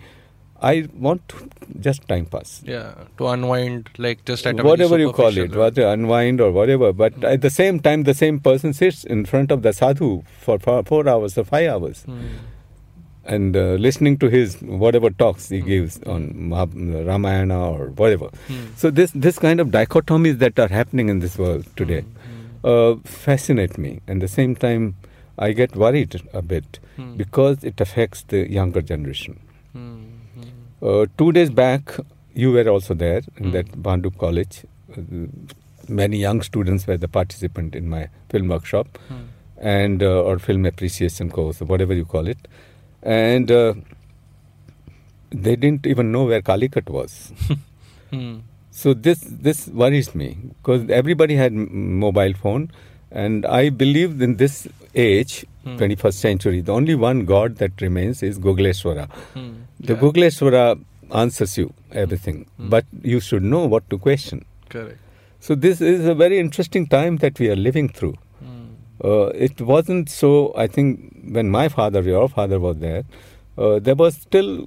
I want to just time pass. Yeah, to unwind, like just at a Whatever you call it, whether unwind or whatever, but at the same time, the same person sits in front of the sadhu for four, hours or five hours Hmm. and uh, listening to his whatever talks he gives on Ramayana or whatever. Hmm. So this this kind of dichotomies that are happening in this world today Hmm. Uh, fascinate me, and at the same time I get worried a bit Hmm. because it affects the younger generation. Hmm. Hmm. Uh, two days back, you were also there in Hmm. that Bandu College. Uh, many young students were the participant in my film workshop and uh, or film appreciation course or whatever you call it and uh, they didn't even know where Calicut was. Hmm. So this this worries me because everybody had m- mobile phone, and I believe in this age, 21st century, the only one God that remains is Googleswara. Hmm. The Yeah. Googleswara answers you everything, but you should know what to question. Correct. So this is a very interesting time that we are living through. Hmm. Uh, it wasn't so. I think when my father, your father, was there, uh, there was still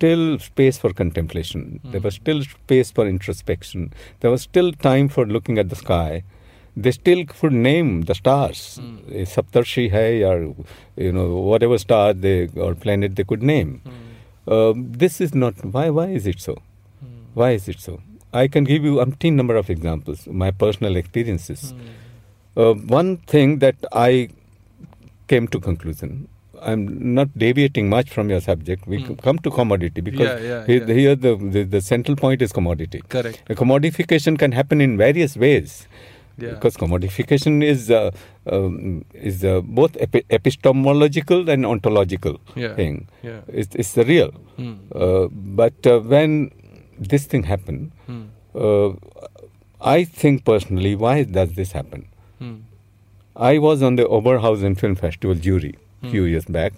still space for contemplation. There was still space for introspection. There was still time for looking at the sky. They still could name the stars. Eh, Saptarshi hai or you know whatever star they or planet they could name. Um, this is not why. Why is it so? Why is it so? I can give you umpteen number of examples, my personal experiences. Uh, one thing that I came to conclusion. I'm not deviating much from your subject. We Hmm. come to commodity because Yeah, yeah, here, yeah. here the, the the central point is commodity. Correct. A commodification can happen in various ways. Because commodification is uh, um, is uh, both epi- epistemological and ontological thing. yeah. It's, it's the real. Hmm. Uh, but uh, when this thing happened, Hmm. uh, I think personally, why does this happen? Hmm. I was on the Oberhausen Film Festival jury a few years back.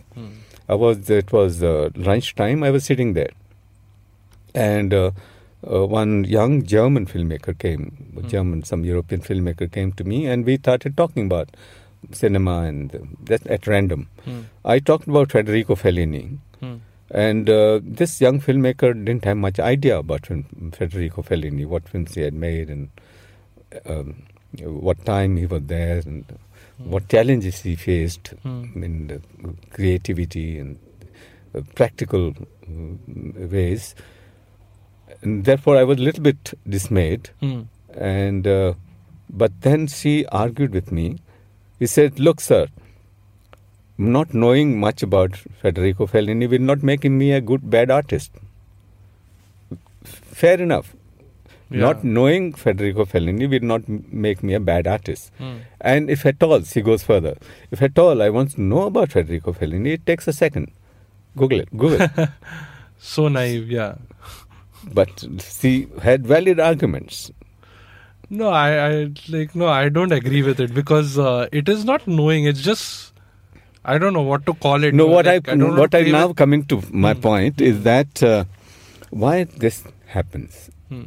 I was it was uh, lunchtime. I was sitting there, and uh, uh, one young German filmmaker came, a German some European filmmaker came to me, and we started talking about cinema and uh, that at random. Hmm. I talked about Federico Fellini, Hmm. and uh, this young filmmaker didn't have much idea about film, Federico Fellini, what films he had made, and um, what time he was there, and what challenges he faced Hmm. in the creativity and practical uh, ways. And therefore, I was a little bit dismayed. Hmm. And uh, but then she argued with me. He said, "Look, sir, not knowing much about Federico Fellini will not make me a good bad artist. Fair enough. Not knowing Federico Fellini will not make me a bad artist. Hmm. And if at all, she goes further. If at all I want to know about Federico Fellini, it takes a second. Google it. Google. it. So naive, yeah. but she had valid arguments. No, I, I like no, I don't agree with it because uh, it is not knowing. It's just I don't know what to call it. No, what Like, I, don't what I play now with- coming to my point is that uh, why this happens. Hmm.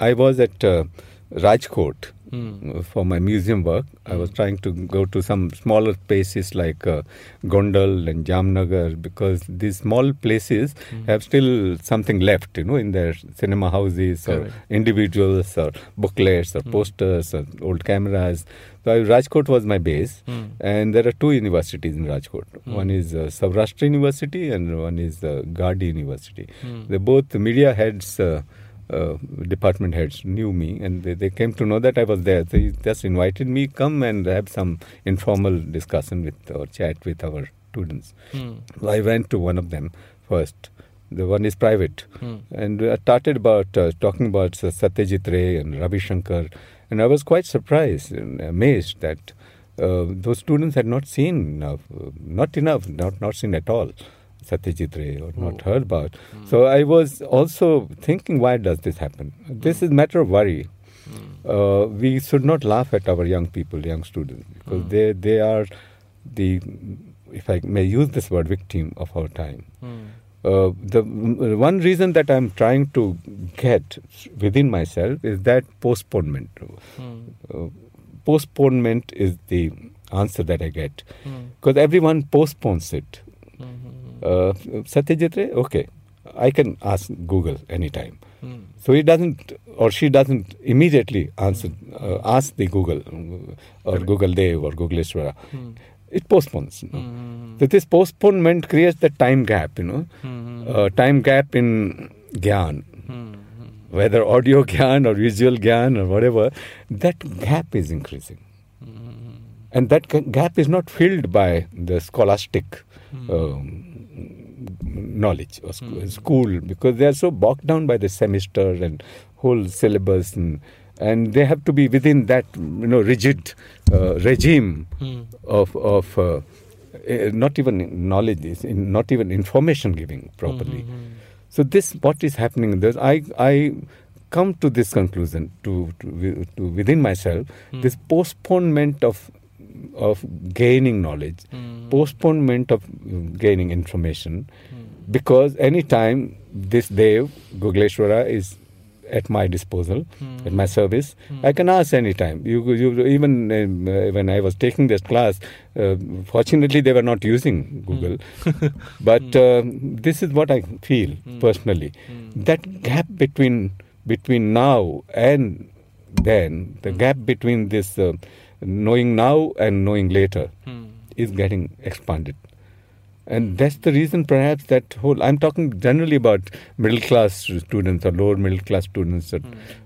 I was at uh, Rajkot Hmm. uh, for my museum work. I was trying to go to some smaller places like uh, Gondal and Jamnagar because these small places Hmm. have still something left, you know, in their cinema houses or Correct. individuals or booklets or posters or old cameras. So I, Rajkot was my base, Hmm. and there are two universities in Rajkot. One is uh, Saurashtra University and one is uh, Gardi University. Hmm. They both media heads. Uh, uh, department heads knew me and they, they came to know that I was there. They just invited me, come and have some informal discussion with or chat with our students. Hmm. I went to one of them first. The one is private. Hmm. And I started about uh, talking about Sa- Satyajit Ray and Ravi Shankar. And I was quite surprised and amazed that uh, those students had not seen enough, uh, not enough, not, not seen at all. Satyajit Ray or not heard about. So I was also thinking, why does this happen? This is matter of worry. Uh, we should not laugh at our young people, young students, because they they are the, if I may use this word, victim of our time. Hmm. Uh, the mm, one reason that I'm trying to get within myself is that postponement. Hmm. Uh, postponement is the answer that I get Hmm. because everyone postpones it. Uh, Satyajit Ray, okay, I can ask Google anytime. Hmm. So he doesn't, or she doesn't immediately answer, uh, ask the Google uh, or Google Dev or Googleswara. Hmm. It postpones. you know. Hmm. So this postponement creates the time gap, you know, Hmm. uh, time gap in gyan, whether audio gyan or visual gyan or whatever, that gap is increasing. And that g- gap is not filled by the scholastic um, knowledge or sc- school because they are so bogged down by the semester and whole syllabus and, and they have to be within that you know rigid uh, regime Hmm. of of uh, eh, not even knowledge is in, not even information giving properly So this, what is happening? in This, I, I come to this conclusion to, to, to within myself. This postponement of of gaining knowledge, postponement of uh, gaining information, because any time this Dev Googleshwara is at my disposal, at my service, I can ask anytime. You, you even um, uh, when I was taking this class, uh, fortunately they were not using Google, but um, this is what I feel personally. That gap between between now and then, the gap between this uh, knowing now and knowing later is getting expanded. And that's the reason, perhaps, that whole. I'm talking generally about middle class students or lower middle class students. That,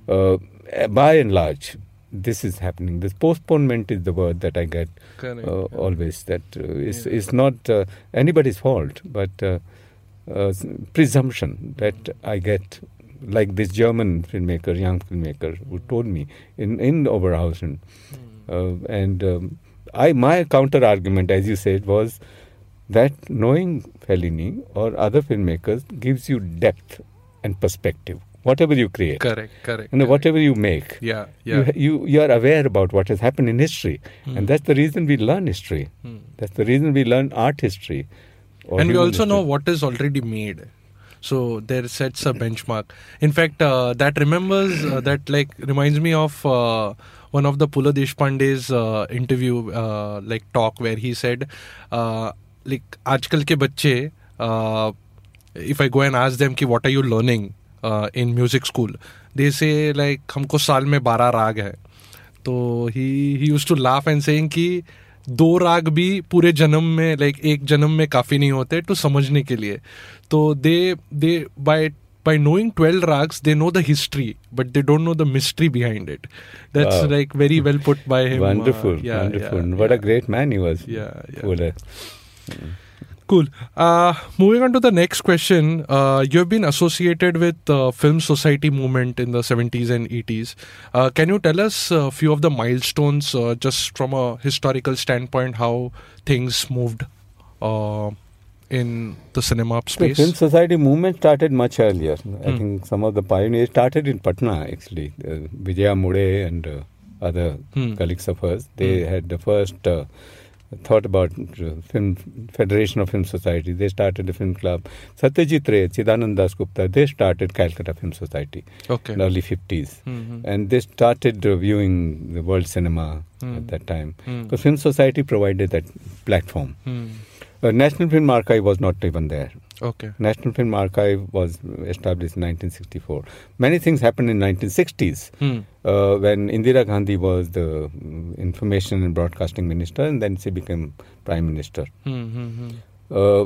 uh, by and large, this is happening. This postponement is the word that I get Correct. uh, always. That uh, is is not uh, anybody's fault, but uh, uh, presumption that I get. Like this German filmmaker, young filmmaker, who told me in in Oberhausen, uh, and um, I my counter argument, as you said, was that knowing Fellini or other filmmakers gives you depth and perspective. Whatever you create, Correct, correct. you know, correct. whatever you make, Yeah, yeah. you, you you are aware about what has happened in history, and that's the reason we learn history. That's the reason we learn art history. and we also know what is already made so there sets a benchmark in fact uh, that remembers uh, that like reminds me of uh, one of the Pula Deshpande's uh, interview uh, like talk where he said uh, like आजकल के बच्चे uh, if I go and ask them कि what are you learning uh, in music school they say like हमको साल में बारह राग है तो ही ही used to laugh and saying कि दो राग भी पूरे जन्म में लाइक एक जन्म में काफ़ी नहीं होते टू समझने के लिए तो दे दे by by knowing 12 rags they know the history but they don't know the mystery behind it that's Wow. like very well put by him uh, wonderful, yeah, wonderful. yeah, what yeah. a great man he was. Yeah, yeah. Cool. Uh, moving on to the next question. Uh, you have been associated with uh, Film Society movement in the 70s and 80s. Uh, can you tell us a few of the milestones, uh, just from a historical standpoint, how things moved uh, in the cinema The space? Film Society movement started much earlier. I Hmm. think some of the pioneers started in Patna actually. Uh, Vijaya Mulay and uh, other Hmm. colleagues of hers. They had the first uh, thought about uh, Film Federation of Film Society. They started the film club. Satyajit Ray, Chidanand Das Gupta, they started Calcutta Film Society Okay. in early 50s. Mhm. And they started reviewing the world cinema Hmm. at that time. Hmm. The Film Society provided that platform. Uh, National Film Archive was not even there. Okay. National Film Archive was established in 1964. Many things happened in 1960s Hmm. uh, when Indira Gandhi was the mm, Information and Broadcasting Minister, and then she became Prime Minister. Hmm. Hmm. Hmm. Uh,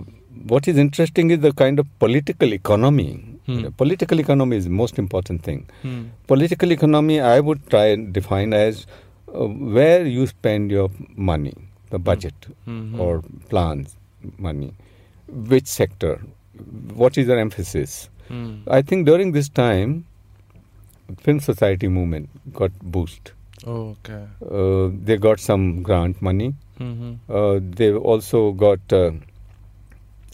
what is interesting is the kind of political economy. Hmm. Political economy is the most important thing. Hmm. Political economy, I would try and define as uh, where you spend your money, the budget or plans, money, which sector, what is your emphasis. Hmm. I think during this time, film society movement got boost. Okay. Uh, they got some grant money. Hmm. Uh, they also got uh,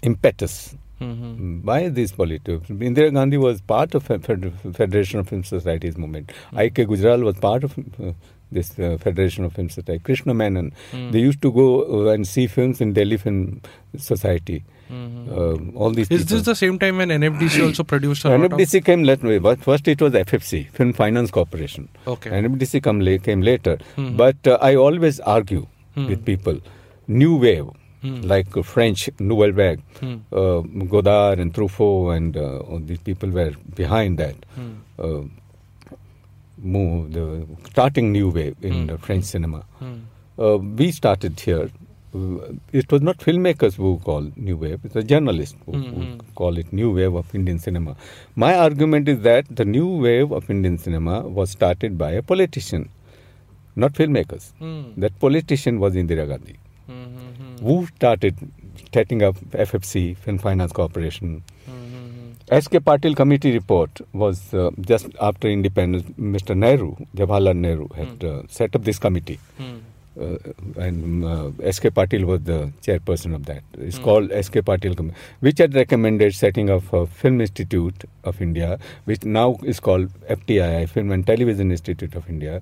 impetus Hmm. by these politics. Indira Gandhi was part of Fed- Fed- Federation of Film Societies movement. I.K. Gujral was part of uh, this uh, Federation of Film Society. Krishna Menon. They used to go uh, and see films in Delhi Film Society. Uh, all these Is people. this the same time when NFDC also produced a lot of- NFDC came later. But first, it was FFC, Film Finance Corporation. Okay. NFDC come la- came later. Mhm. But uh, I always argue Hmm. with people, new wave, Hmm. like uh, French Nouvelle Vague, Hmm. uh, Godard and Truffaut and uh, all these people were behind that. Hmm. Move the starting new wave in Hmm. the French cinema. Hmm. Uh, we started here. Uh, It was not filmmakers who call new wave; it was journalists who, who Mhm. call it new wave of Indian cinema. My argument is that the new wave of Indian cinema was started by a politician, not filmmakers. Hmm. That politician was Indira Gandhi, Hmm. Hmm. who started setting up FFC, Film Finance Corporation. Hmm. SK Patil committee report was uh, just after independence. Mr. Nehru, Jawaharlal Nehru, had uh, set up this committee. Hmm. Uh, and uh, S.K. Patil was the chairperson of that. It's Hmm. called S.K. Patil, Committee, which had recommended setting up a Film Institute of India, which now is called FTII, Film and Television Institute of India.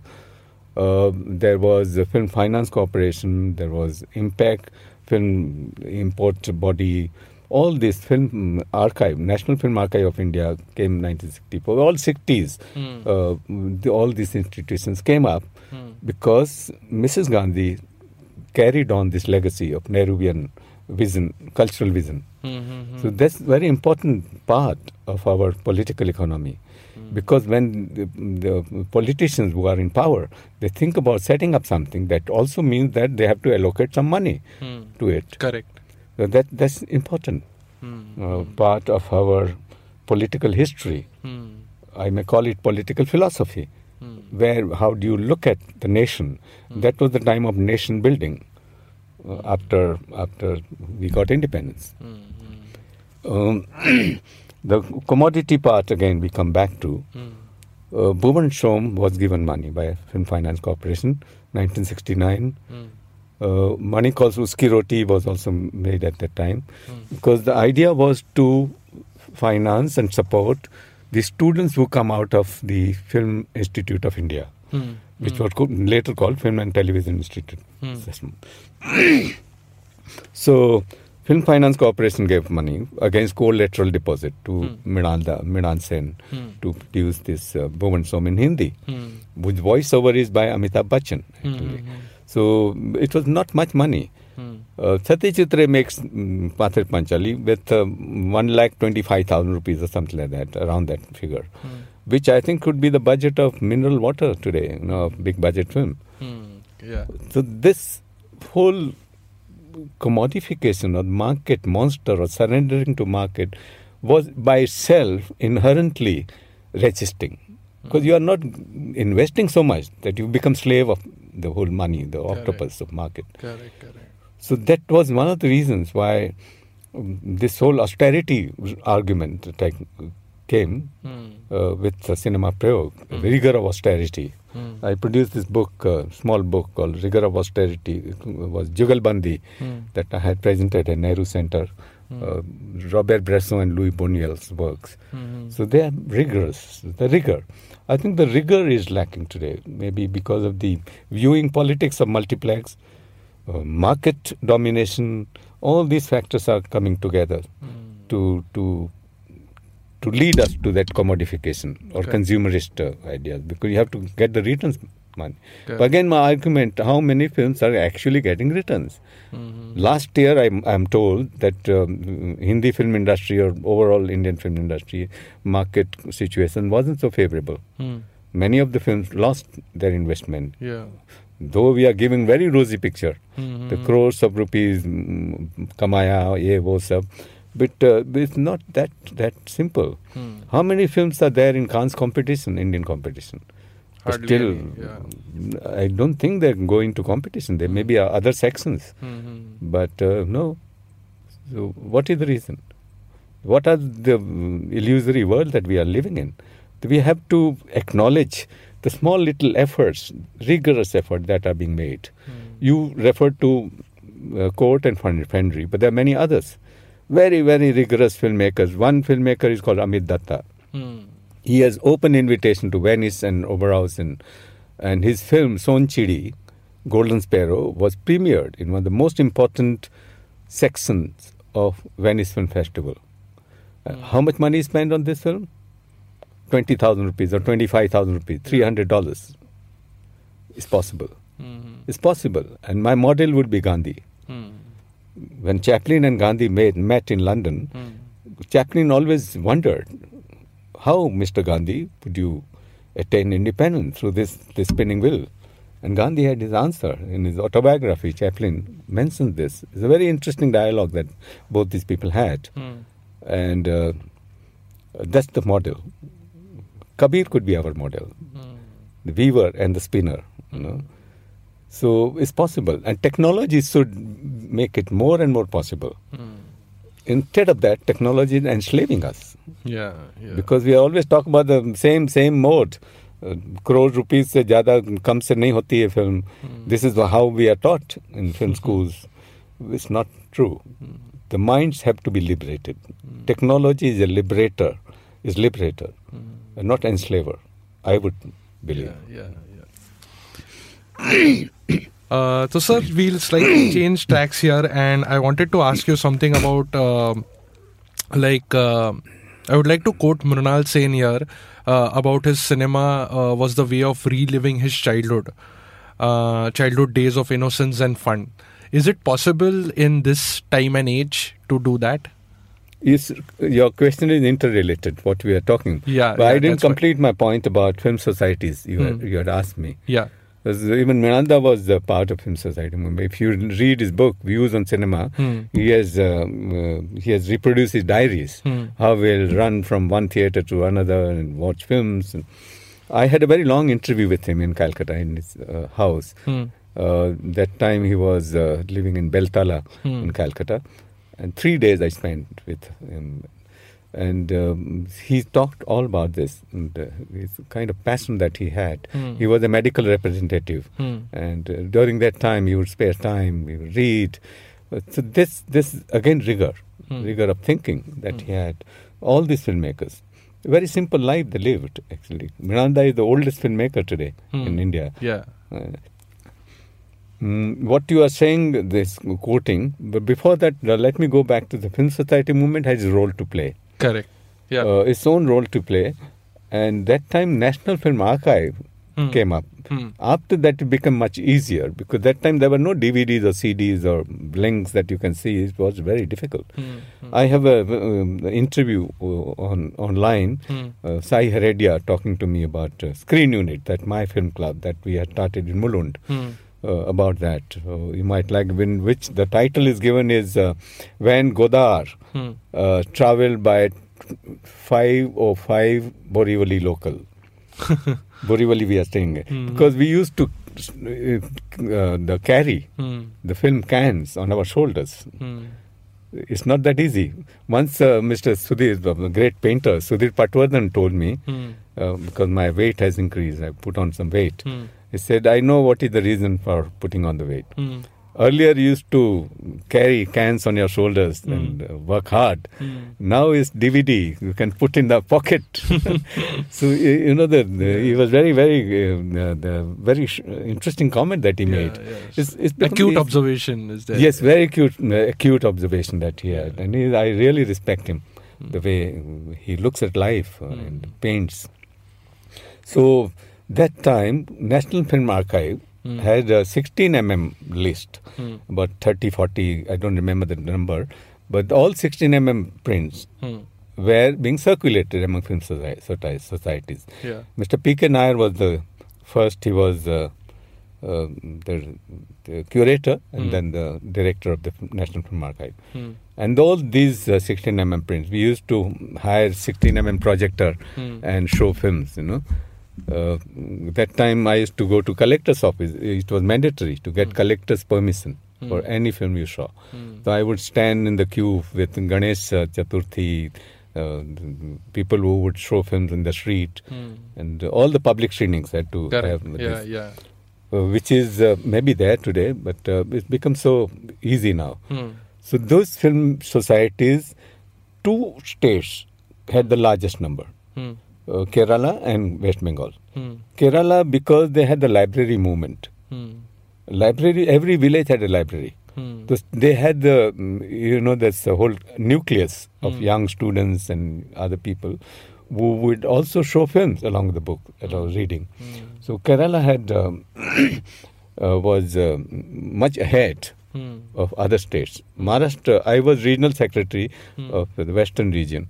Uh, there was the Film Finance Corporation, there was Impact Film Import Body, all this film archive, National Film Archive of India came in 1964. All 60s, Hmm. uh, the, all these institutions came up because Mrs. Gandhi carried on this legacy of Nehruvian vision, cultural vision. Hmm. So that's very important part of our political economy. Because when the, the politicians who are in power, they think about setting up something, that also means that they have to allocate some money Hmm. to it. Correct. So that that's important Hmm. uh, part of our political history. Hmm. I may call it political philosophy. Hmm. Where how do you look at the nation? That was the time of nation building uh, after after we got independence. Hmm. Um, the commodity part again we come back to. Hmm. Uh, Bhuvan Shome was given money by Film Finance Corporation, 1969. Hmm. Uh, Mani Kaul Uski Roti was also made at that time because the idea was to finance and support the students who come out of the Film Institute of India, Hmm. which was co- later called Film and Television Institute. Hmm. So, Film Finance Corporation gave money against collateral deposit to Hmm. Miranda, Mrinal Sen Hmm. to produce this uh, Bhuvan Shome in Hindi, Hmm. which voiceover is by Amitabh Bachchan. Hmm. Actually. So, it was not much money. Hmm. Uh, Satyajit Ray makes um, Pather Panchali with uh, one lakh twenty five thousand rupees or something like that, around that figure, Hmm. which I think could be the budget of mineral water today, you know, a big budget film. Hmm. Yeah. So this whole commodification or market monster or surrendering to market was by itself inherently resisting because you are not investing so much that you become slave of the whole money, the Correct. octopus of market. Correct. Correct. So that was one of the reasons why um, this whole austerity argument that I came Hmm. uh, with the cinema prayog, the rigor of austerity. Hmm. I produced this book, uh, small book called Rigor of Austerity. It was Jugalbandi Hmm. that I had presented at Nehru Center. Uh, Robert Bresson and Luis Buñuel's works. Hmm. So they are rigorous. The rigor. I think the rigor is lacking today, maybe because of the viewing politics of multiplex, uh, market domination. All these factors are coming together Hmm. to to to lead us to that commodification or Okay. consumerist uh, ideas because you have to get the returns money. Okay. But again, my argument: how many films are actually getting returns? Hmm. Last year, I'm, I'm told that um, Hindi film industry or overall Indian film industry market situation wasn't so favorable. Hmm. Many of the films lost their investment. Yeah. Though we are giving very rosy picture, Hmm. the crores of rupees mm, kamaya, ye wo sab, but uh, it's not that that simple. Hmm. How many films are there in Cannes competition, Indian competition? Hardly Still, any, yeah. I don't think they're going to competition. There may be uh, other sections. Hmm. But uh, no. So, what is the reason? What are the mm, illusory world that we are living in? We have to acknowledge the small little efforts, rigorous effort that are being made. You referred to uh, Court and Fen- Fendry, but there are many others. Very, very rigorous filmmakers. One filmmaker is called Amit Datta. Hmm. He has open invitation to Venice and Oberhausen, and his film Sonchidi, Golden Sparrow, was premiered in one of the most important sections of Venice Film Festival. Uh, how much money is spent on this film? Twenty thousand rupees or twenty-five thousand rupees, three hundred dollars. It's possible. Hmm. It's possible, and my model would be Gandhi. Hmm. When Chaplin and Gandhi made, met in London, Hmm. Chaplin always wondered how, Mr. Gandhi, would you attain independence through this, this spinning wheel? And Gandhi had his answer in his autobiography. Chaplin mentioned this. It's a very interesting dialogue that both these people had. Hmm. And uh, that's the model. Kabir could be our model, Hmm. the weaver and the spinner. You know, so it's possible, and technology should make it more and more possible. Hmm. Instead of that, technology is enslaving us Yeah. Yeah. because we always talk about the same same mode crore rupees से ज्यादा कम से नहीं होती है film this is how we are taught in film schools it's not true the minds have to be liberated technology is a liberator is liberator and not enslaver i would believe yeah, yeah. Uh, so, sir, we'll slightly change tracks here, and I wanted to ask you something about, uh, like, uh, I would like to quote Mrunal Sen here uh, about his cinema uh, was the way of reliving his childhood, uh, childhood days of innocence and fun. Is it possible in this time and age to do that? Is your question is interrelated? What we are talking. Yeah, but yeah, I didn't complete my point about film societies. You had, Hmm. you had asked me. Yeah. Even Miranda was a part of film society. If you read his book Views on Cinema, Hmm. he has um, uh, he has reproduced his diaries. Hmm. How we'll run from one theater to another and watch films. And I had a very long interview with him in Calcutta in his uh, house. Hmm. Uh, that time he was uh, living in Beltala Hmm. in Calcutta, and three days I spent with him. And um, he talked all about this, and uh, his kind of passion that he had. Hmm. He was a medical representative, Hmm. and uh, during that time he would spare time, he would read. So this, this again rigor, Hmm. rigor of thinking that he had. All these filmmakers, very simple life they lived. Actually, Miranda is the oldest filmmaker today Hmm. in India. Yeah. Uh, mm, what you are saying, this quoting, but before that, let me go back to the Film Society movement has a role to play, Correct. Yeah. uh, its own role to play. And that time, National Film Archive Hmm. came up. Hmm. After that, it became much easier because that time there were no DVDs or CDs or links that you can see. It was very difficult. Hmm. Hmm. I have a um, interview on online. Hmm. Uh, Sai Heredia talking to me about uh, Screen Unit, that my film club that we had started in Mulund. Hmm. Uh, about that, uh, you might like when which the title is given is uh, when Godard Hmm. uh, traveled by five or five Borivali local. Borivali we are staying Hmm. because we used to uh, the carry Hmm. the film cans on our shoulders. Hmm. It's not that easy. Once uh, Mr. Sudhir, the great painter, Sudhir Patwardhan told me, Hmm. uh, because my weight has increased, I put on some weight. Hmm. He said, I know what is the reason for putting on the weight. Hmm. Earlier, you used to carry cans on your shoulders Hmm. and uh, work hard. Hmm. Now it's DVD. You can put in the pocket. so you know the, the he was very very uh, the, very sh- interesting comment that he Yeah, made. yes. It's, it's Acute observation is there. Yes, very acute, uh, acute observation that he had, and he, I really respect him, Hmm. the way he looks at life uh, and paints. So that time, National Film Archive Hmm. had a 16 mm list, Hmm. about 30, 40, I don't remember the number, but all 16 mm prints Hmm. were being circulated among film soci- soci- societies. Yeah. Mr. P.K. Nair was the first, he was uh, uh, the, the curator and Hmm. then the director of the National Film Archive. Hmm. And all these uh, 16 mm prints, we used to hire 16 mm projector Hmm. and show films, you know. Uh, that time I used to go to collector's office. It was mandatory to get collector's permission for Hmm. any film you saw. Hmm. So I would stand in the queue with Ganesh uh, Chaturthi, uh, people who would show films in the street, Hmm. and all the public screenings had to Correct. have this, yeah. uh, which is uh, maybe there today, but uh, it's become so easy now. Hmm. So those film societies, two states had the largest number, Hmm. Uh, Kerala and West Bengal. Hmm. Kerala because they had the library movement. Hmm. Library, every village had a library. Hmm. So they had the, mm, you know, this whole nucleus of Hmm. young students and other people who would also show films along the book that I was reading. Hmm. So Kerala had um, uh, was uh, much ahead Hmm. of other states. Maharashtra, I was regional secretary Hmm. of the western region.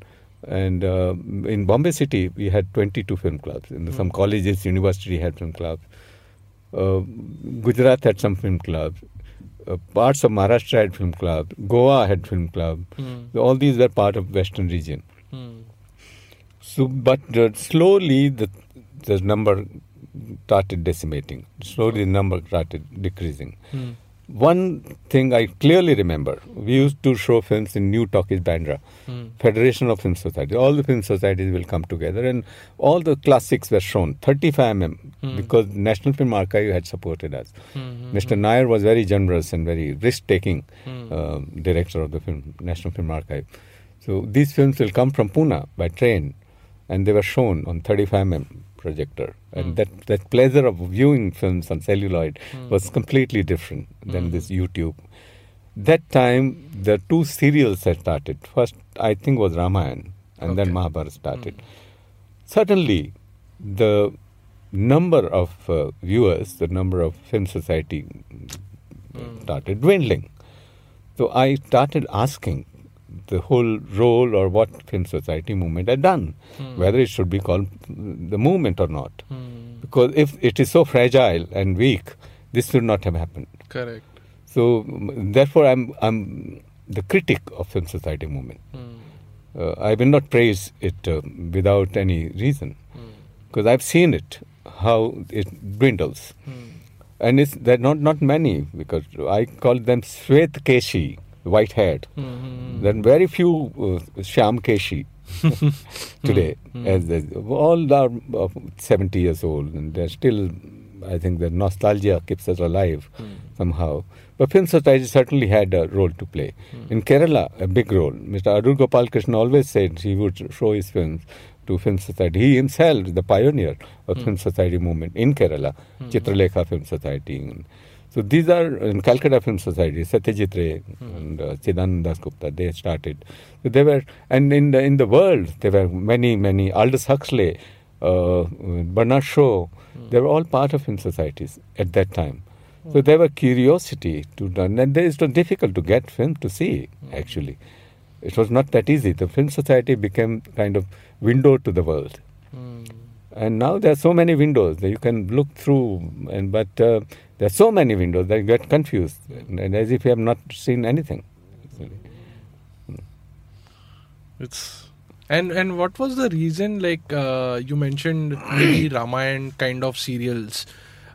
And uh, in Bombay City, we had 22 film clubs. In some colleges, university had film clubs. Uh, Gujarat had some film clubs. Uh, parts of Maharashtra had film clubs. Goa had film club. Hmm. All these were part of western region. Hmm. So, but uh, slowly the the number started decimating. Slowly the number started decreasing. Hmm. one thing I clearly remember, we used to show films in New Talkies Bandra, Federation of Film Societies. All the film societies will come together and all the classics were shown, 35 mm, because National Film Archive had supported us. Mr. Nair was very generous and very risk-taking uh, director of the film, National Film Archive. So these films will come from Pune by train and they were shown on 35 mm projector. And hmm. that, that pleasure of viewing films on celluloid hmm. was completely different than hmm. this youtube. That time the two serials had started. First i think was ramayan and then Okay. mahabharata started. Suddenly the number of uh, viewers the number of film society started dwindling. So I started asking the whole role or what Film Society movement had done, whether it should be called the movement or not. Because if it is so fragile and weak, this should not have happened. Correct. So mm, therefore, I'm I'm the critic of Film Society movement. Uh, I will not praise it uh, without any reason, because I've seen it how it dwindles, and it's there are not not many because I call them Svet Keshi, white haired. Mm-hmm. There are very few uh, Sham Keshi today, mm-hmm. as, as all are uh, 70 years old, and they're still. I think the nostalgia keeps us alive mm. somehow. But Film Society certainly had a role to play. Mm. In Kerala, a big role. Mr. Adoor Gopal Krishna always said he would show his films to Film Society. He himself is the pioneer of mm. Film Society movement in Kerala, mm-hmm. Chitralekha Film Society. So these are in Calcutta Film Society, Satyajit Ray and uh, Chidanand Das Gupta. They started. So they were, and in the in the world there were many many. Aldous Huxley, uh, Bernard Shaw. They were all part of film societies at that time. So there were curiosity to done, and it was difficult to get film to see. Actually, it was not that easy. The film society became kind of window to the world. And now there are so many windows that you can look through, and but uh, there are so many windows that you get confused, and, as if you have not seen anything. It's and and what was the reason? Like uh, you mentioned, maybe Ramayan kind of serials,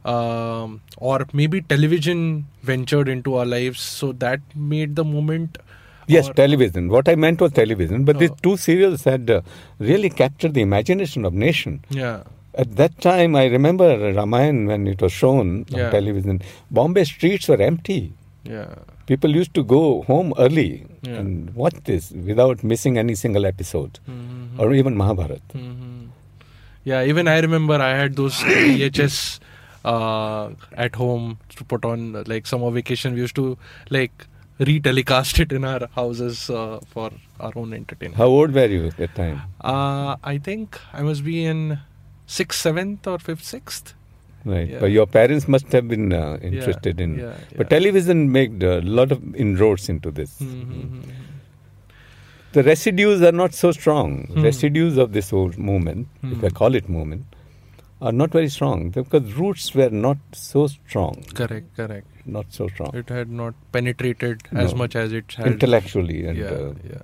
um, or maybe television ventured into our lives, so that made the moment. Yes, television. What I meant was television, but these Oh. two serials had uh, really captured the imagination of nation. Yeah. At that time, I remember Ramayan when it was shown Yeah. on television. Bombay streets were empty. Yeah. People used to go home early Yeah. and watch this without missing any single episode, Mhm. or even Mahabharat. Mhm. Yeah, even I remember I had those VHS uh, at home to put on. Like summer vacation, we used to like retelecast it in our houses uh, for our own entertainment. How old were you at that time? Uh, I think I must be in sixth, seventh, or fifth, sixth. Right, Yeah. but your parents must have been uh, interested in. yeah, But television made a lot of inroads into this. Mhm. The residues are not so strong. Hmm. Residues of this whole movement, if I Hmm. call it movement, are not very strong because roots were not so strong. Correct, correct. Not so strong. It had not penetrated as No. much as it had. Intellectually and Yeah, uh, yeah.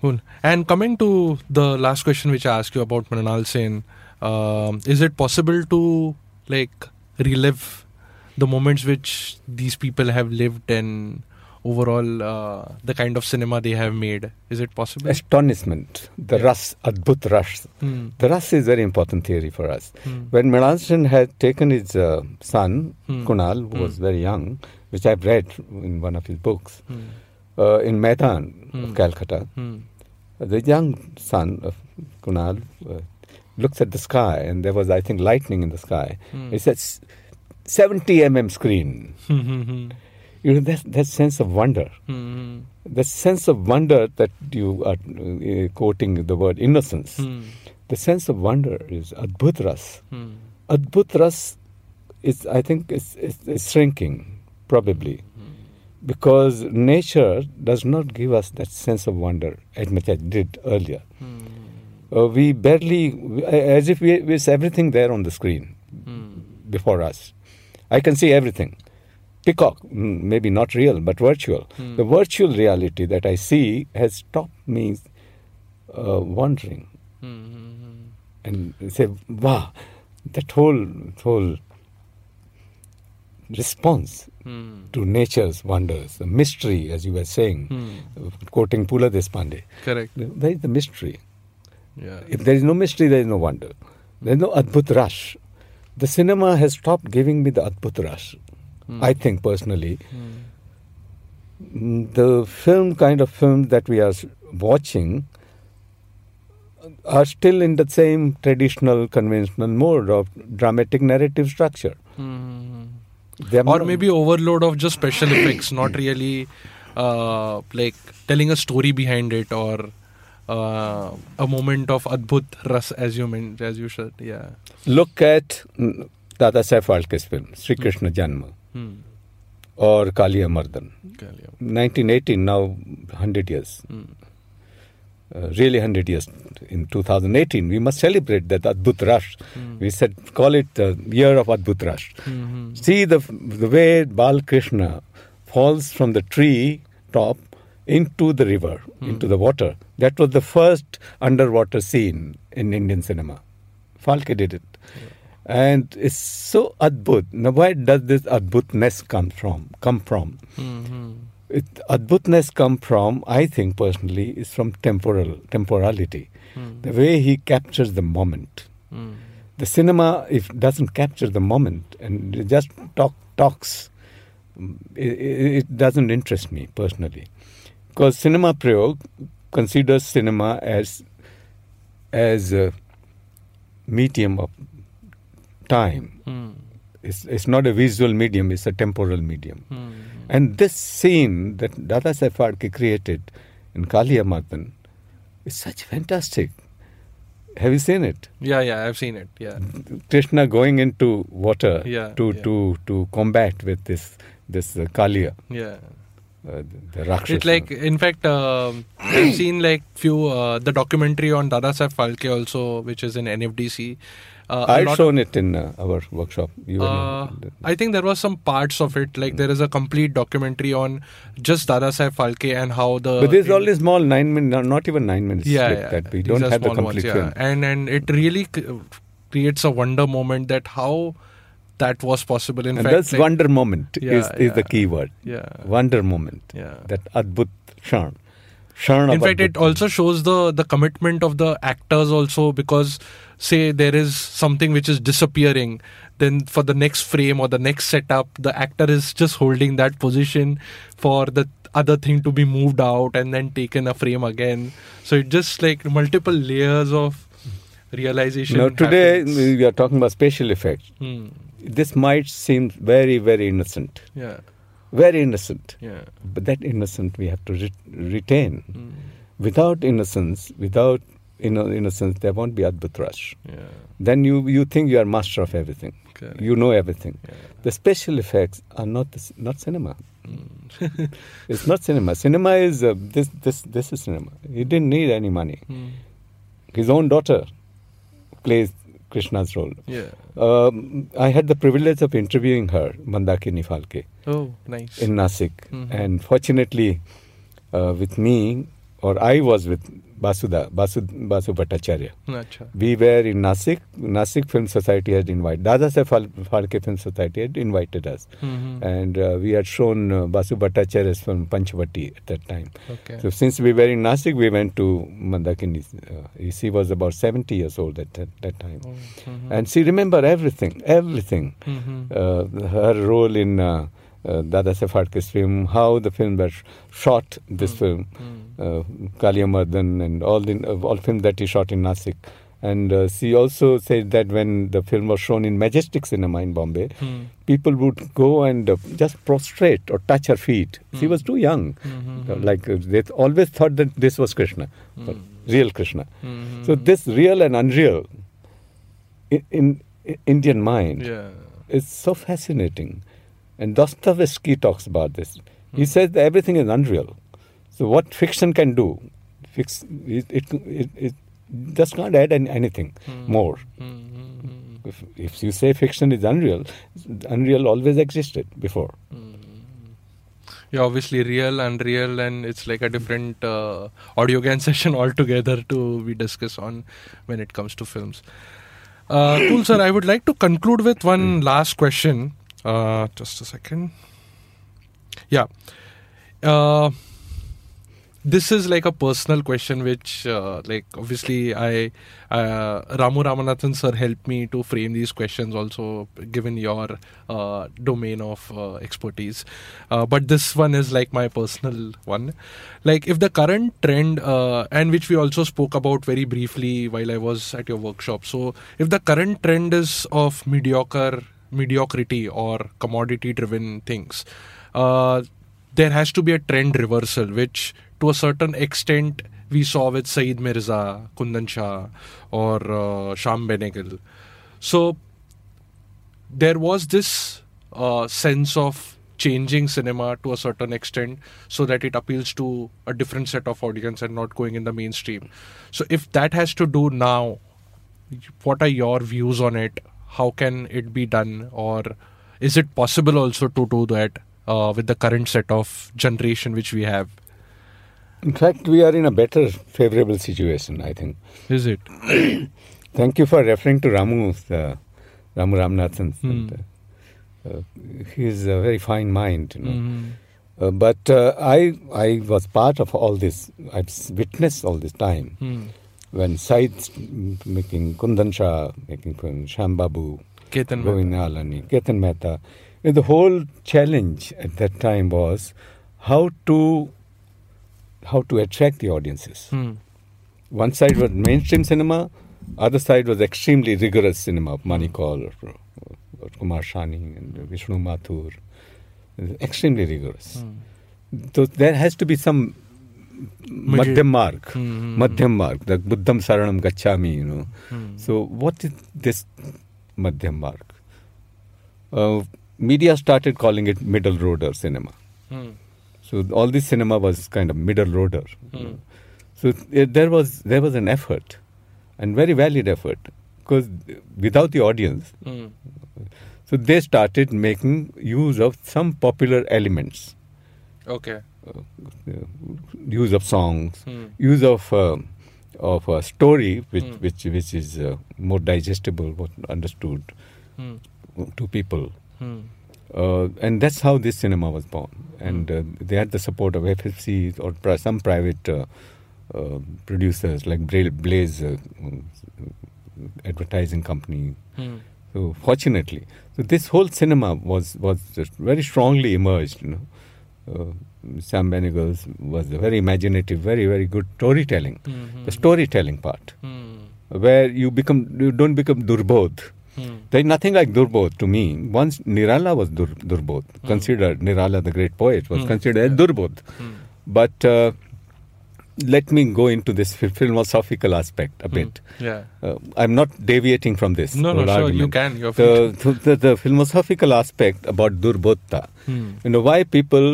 Cool. And coming to the last question which I asked you about Mrinal Sen, um, is it possible to like relive the moments which these people have lived and overall uh, the kind of cinema they have made? Is it possible? astonishment, the Yeah. ras, adbhut ras. Hmm. The ras is very important theory for us. Hmm. When Mrinal Sen had taken his uh, son, Hmm. Kunal, who was very young, which I've read in one of his books, uh, in Maidan of Calcutta. The young son of Kunal uh, looks at the sky, and there was, I think, lightning in the sky. Hmm. He says, 70 mm screen. You know, that, that sense of wonder, Hmm. the sense of wonder that you are uh, quoting the word innocence, Hmm. the sense of wonder is adbhut ras. Adbhut ras is, I think, is, is, is shrinking, probably. Because nature does not give us that sense of wonder as much as it did earlier. Hmm. Uh, we barely, as if we, it's everything there on the screen Hmm. before us. I can see everything. Peacock, mm, maybe not real, but virtual. Hmm. The virtual reality that I see has stopped me uh, wondering Hmm. Hmm. and say, wow, that whole whole response Hmm. to nature's wonders, the mystery, as you were saying, Hmm. quoting Pula Deshpande. Correct. Where is the mystery? Yeah. If there is no mystery, there is no wonder. There is no Adbhut ras. The cinema has stopped giving me the Adbhut ras. Hmm. I think personally. Mm, The film kind of films that we are watching are still in the same traditional, conventional mode of dramatic narrative structure. Hmm. They or maybe overload of just special effects not really uh, like telling a story behind it or uh, a moment of adbhut ras as you meant as you said yeah look at mm, Dada Saif Phalke's film, Sri Krishna Janma, hmm. Mardan. Okay, yeah. 1918, now 100 years. Uh, really 100 years. In 2018, we must celebrate that Adbhut ras. We said, call it the year of Adbhut ras. Mhm. See the, the way Bal Krishna falls from the tree top into the river, into the water. That was the first underwater scene in Indian cinema. Phalke did it. And it's so adbhut. Now, where does this adbhutness come from? Come from? Mhm. It, adbhutness come from, I think personally, is from temporal temporality. The way he captures the moment. Hmm. The cinema, if doesn't capture the moment and just talk talks, mm, it, it doesn't interest me personally, because cinema prayog considers cinema as as a medium of time. Hmm. It's, it's not a visual medium; it's a temporal medium. And this scene that Dadasaheb Phalke created in Kaliya Mardan is such fantastic. Have you seen it? yeah yeah i've seen it yeah Krishna going into water Yeah, to, yeah. to to combat with this this uh, Kaliya, yeah uh, the Rakshasa. It like, in fact, um I've seen like few uh, the documentary on Dada Saif Phalke also, which is in NFDC. Uh, I've shown it in uh, our workshop. You Uh, I think there was some parts of it. Like there is a complete documentary on just Dadasaheb Phalke and how the. but there's only small nine minutes, not, not even nine minutes yeah, clip yeah, that we don't have the complete ones, yeah. film. And and it really creates a wonder moment that how that was possible. In and fact, that's like- wonder moment Yeah, is, is the key word. Yeah. Wonder moment. Yeah. That Adbhut Shan. In fact it also shows the the commitment of the actors also because say there is something which is disappearing then for the next frame or the next setup the actor is just holding that position for the other thing to be moved out and then taken a frame again so it just like multiple layers of realization Now, today happens. we are talking about special effects. Hmm. This might seem very, very innocent. yeah Very innocent. yeah But that innocent we have to re- retain. Hmm. Without innocence, without inno- innocence, there won't be Adbhut ras. yeah Then you, you think you are master of everything. Correct. You know everything. Yeah. The special effects are not this, not cinema. Hmm. It's not cinema. Cinema is uh, this this this is cinema. He didn't need any money. Hmm. His own daughter plays Krishna's role. yeah Um, I had the privilege of interviewing her, Mandakini Phalke, oh nice in Nasik. Mhm. And fortunately, uh, with me, or I was with Basuda, Basu, Basu Bhattacharya. Acha. We were in Nasik. Nasik Film Society had invited, Dadasaheb Phal- Phalke Film Society had invited us. Mhm. And uh, we had shown uh, Basu Bhattacharya's film Panchavati at that time. okay So since we were in Nasik, we went to Mandakini. Uh, she was about 70 years old at that, that time. Oh, mhm. And she remembered everything, everything. Mhm. Uh, her role in uh, Dadasaheb film, how the film was shot, this film, uh, Kaliamardhan, and all the uh, all films that he shot in Nasik. And uh, she also said that when the film was shown in Majestic Cinema in Bombay, Hmm. people would go and uh, just prostrate or touch her feet. She was too young. Mhm. Uh, like uh, they always thought that this was Krishna, but real Krishna. Mhm. So this real and unreal in, in, in Indian mind yeah is so fascinating. And Dostoevsky talks about this. Hmm. He says that everything is unreal. So what fiction can do, fix, it, it, it, it just can't add any, anything Hmm. more. Mhm. If, if you say fiction is unreal, unreal always existed before. yeah obviously real unreal and it's like a different uh, audio gan session altogether to we discuss on when it comes to films uh, cool sir i would like to conclude with one last question Uh, just a second. Yeah. Uh, this is like a personal question, which, uh, like, obviously, I uh, Ramu Ramanathan sir helped me to frame these questions. Also, given your uh, domain of uh, expertise, but this one is like my personal one. Like, if the current trend, and which we also spoke about very briefly while I was at your workshop. So, if the current trend is of mediocre mediocrity or commodity driven things. Uh, there has to be a trend reversal which to a certain extent we saw with Saeed Mirza, Kundan Shah or uh, Shyam Benegal. So there was this uh, sense of changing cinema to a certain extent so that it appeals to a different set of audience and not going in the mainstream. So if that has to do now what are your views on it how can it be done or is it possible also to do that uh, with the current set of generation which we have In fact, we are in a better, favorable situation, I think. is it Thank you for referring to Ramu, uh, Ramu Ramanathan. Hmm. Uh, he is a very fine mind, you know. Mhm. Uh, but uh, I, I was part of all this. I've witnessed all this time Hmm. When Saeed making Kundan Shah, making Sham Babu, Ketan Ketan Mehta. The whole challenge at that time was how to how to attract the audiences. Hmm. One side was mainstream cinema, other side was extremely rigorous cinema of Mani Kaul or, or Kumar Shahani and Vishnu Mathur. Extremely rigorous. Hmm. So there has to be some madhyam marg, Hmm. madhyam marg, the Buddham Saranam Gachami, you know. Hmm. So what is this madhyam marg? Uh, media started calling it middle roader cinema. Hmm. So all this cinema was kind of middle roader. Hmm. So it, there was there was an effort, and very valid effort, because without the audience, so they started making use of some popular elements, okay use of songs, Hmm. use of uh, of a story which Hmm. which which is uh, more digestible, what understood Hmm. to people. Uh, and that's how this cinema was born. And uh, they had the support of FFC or pri- some private uh, uh, producers like Bra- Blaze uh, advertising company. So fortunately, so this whole cinema was was just very strongly emerged. You know, uh, Shyam Benegal's was a very imaginative, very very good storytelling. Mhm. The storytelling part, Hmm. where you become you don't become durbodh. Hmm. There is nothing like Durbodh to me. Once Nirala was Dur, Durbodh, considered Nirala the great poet was Hmm. considered as Durbodh. Hmm. But uh, let me go into this philosophical aspect a bit. yeah Uh, I'm not deviating from this. No, no, whole sure, you can, you're the, the, the philosophical aspect about Durbodhta. Hmm. You know, why people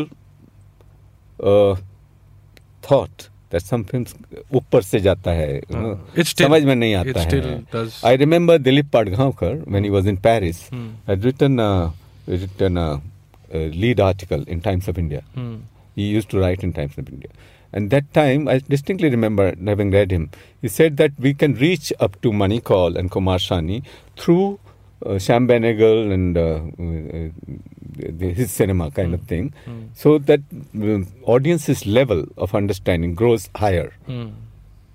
thought that some film ऊपर से जाता है समझ में नहीं आता है। I remember Dilip Padgaonkar when he was in Paris had written written lead article in Times of India he used to write in Times of India. And that time, I distinctly remember having read him. He said that we can reach up to Mani Kaul and Kumar Shahani through uh, Shyam Benegal and uh, uh, his cinema kind of thing, Hmm. so that um, audience's level of understanding grows higher. Hmm.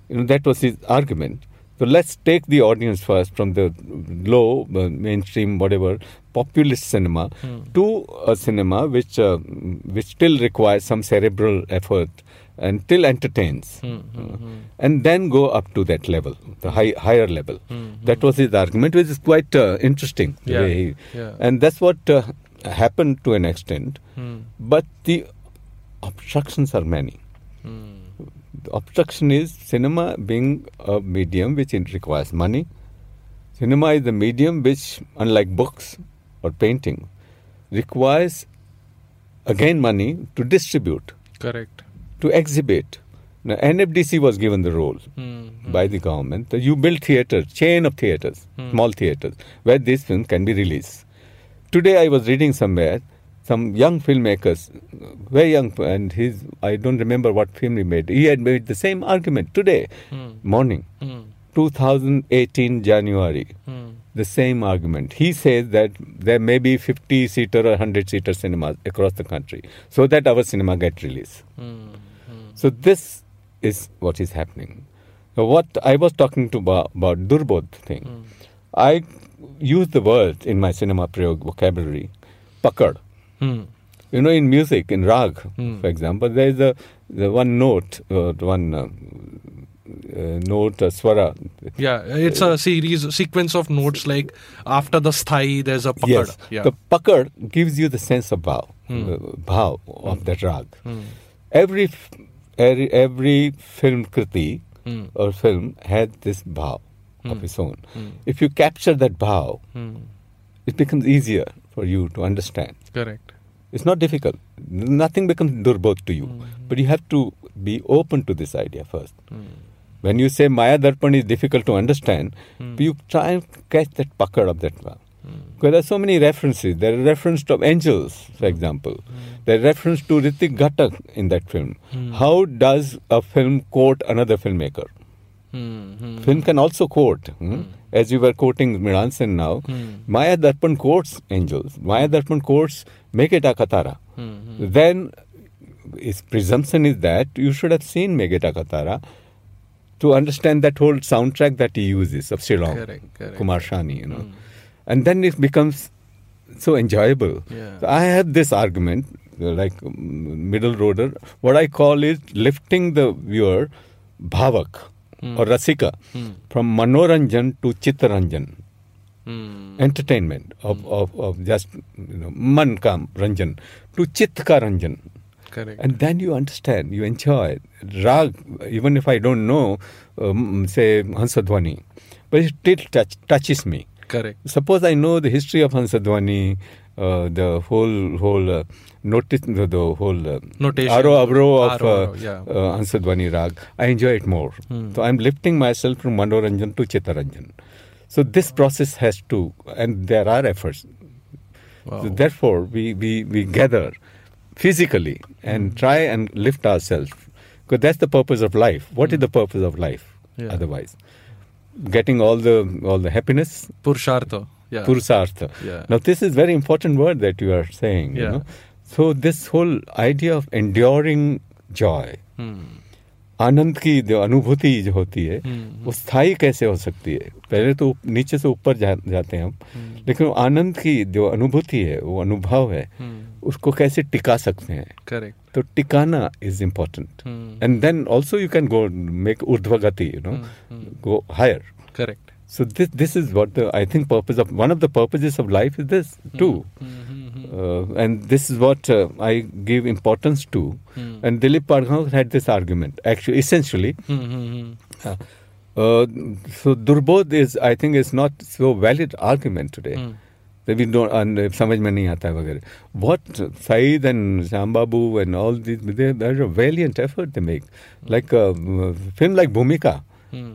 You know, that was his argument. So let's take the audience first from the low, uh, mainstream, whatever, populist cinema Hmm. to a cinema which uh, which still requires some cerebral effort and still entertains. Hmm, hmm, Uh, hmm. And then go up to that level, the high, higher level. Hmm, That was his argument, which is quite uh, interesting. Yeah, he- yeah. And that's what uh, happened to an extent. Hmm. But the obstructions are many. Hmm. The obstruction is cinema being a medium which requires money. Cinema is the medium which, unlike books or painting, requires again money to distribute, correct to exhibit. Now, NFDC was given the role Hmm. by the government you build theatres, chain of theatres, Hmm. small theatres, where this film can be released. Today I was reading somewhere some young filmmakers, very young, and his I don't remember what film he made. He had made the same argument today Hmm. morning, Hmm. 2018 January. Hmm. the same argument. He says that there may be 50 seater or 100 seater cinemas across the country so that our cinema get released. So this is what is happening. Now, what I was talking to about, about Durbodh thing, I use the word in my cinema prayog vocabulary, pakad. Hmm. You know, in music, in rag, for example, there is a the one note, uh, one uh, uh, note, uh, swara. Yeah, it's a series, sequence of notes like after the sthai, there's a pakad. Yes, Yeah. the pakad gives you the sense of bhav, Hmm. uh, bhav of that rag. Every, f- every every film kriti Hmm. or film had this bhav Hmm. of its own. If you capture that bhav, it becomes easier for you to understand. Correct. It's not difficult. Nothing becomes durbodh to you. Hmm. But you have to be open to this idea first. When you say Maya Darpan is difficult to understand, Hmm. you try and catch that pakad of that one. Because there are so many references. There are references to angels, for example. There are reference to Ritwik Ghatak in that film. How does a film quote another filmmaker? Hmm. Hmm. Film can also quote. hmm? As you were quoting Mrinal Sen now, Hmm. Maya Darpan quotes angels. Maya Darpan quotes Meghe Dhaka Tara. Hmm. Then his presumption is that you should have seen Meghe Dhaka Tara to understand that whole soundtrack that he uses of Shillong, Correct, correct. Kumar Shahani, you know. And then it becomes so enjoyable. Yeah. So I have this argument, like mm, middle roader, what I call is lifting the viewer, bhavak or rasika, from manoranjan to chittaranjan Hmm. entertainment of, of, of just you know, man ka ranjan to chit ka ranjan. Correct. And then you understand, you enjoy it. Rag, even if I don't know, um, say Hansadwani, but it still touch, touches me. Correct. Suppose I know the history of Hansadwani, uh, the whole whole uh, notice, the, the whole uh, Notation. aro abro of Aro, uh, yeah. uh, Hansadwani rag. I enjoy it more. So I'm lifting myself from Manoranjan to Chittaranjan. So this process has to, and there are efforts. Wow. So therefore, we, we, we gather physically and try and lift ourselves. Because that's the purpose of life. What is the purpose of life Yeah. otherwise? Getting all the all the happiness, Purushartha. Yeah. purusartha. Yeah. Now this is very important word that you are saying. You Yeah. know? So this whole idea of enduring joy, Hmm. आनंद की जो अनुभूति जो होती है हम्म, वो स्थायी कैसे हो सकती है? पहले तो नीचे से ऊपर जा, जाते हैं हम हम्म। लेकिन आनंद की जो अनुभूति है वो अनुभव है. उसको कैसे टिका सकते हैं? करेक्ट तो टिकाना is important. And then also you can go make ऊर्ध्वगति you know go higher correct so this this is what the i think purpose of one of the purposes of life is this too. Hmm. uh, and this is what uh, i give importance to Hmm. and dilip pargham had this argument actually essentially Hmm. Hmm. uh, uh, so durbodh is i think is not so valid argument today Hmm. that we don't and uh, समझ में नहीं आता है वगैरह what Saeed and Shambabu and all these they, there's a valiant effort they make like a uh, film like Bhumika Hmm.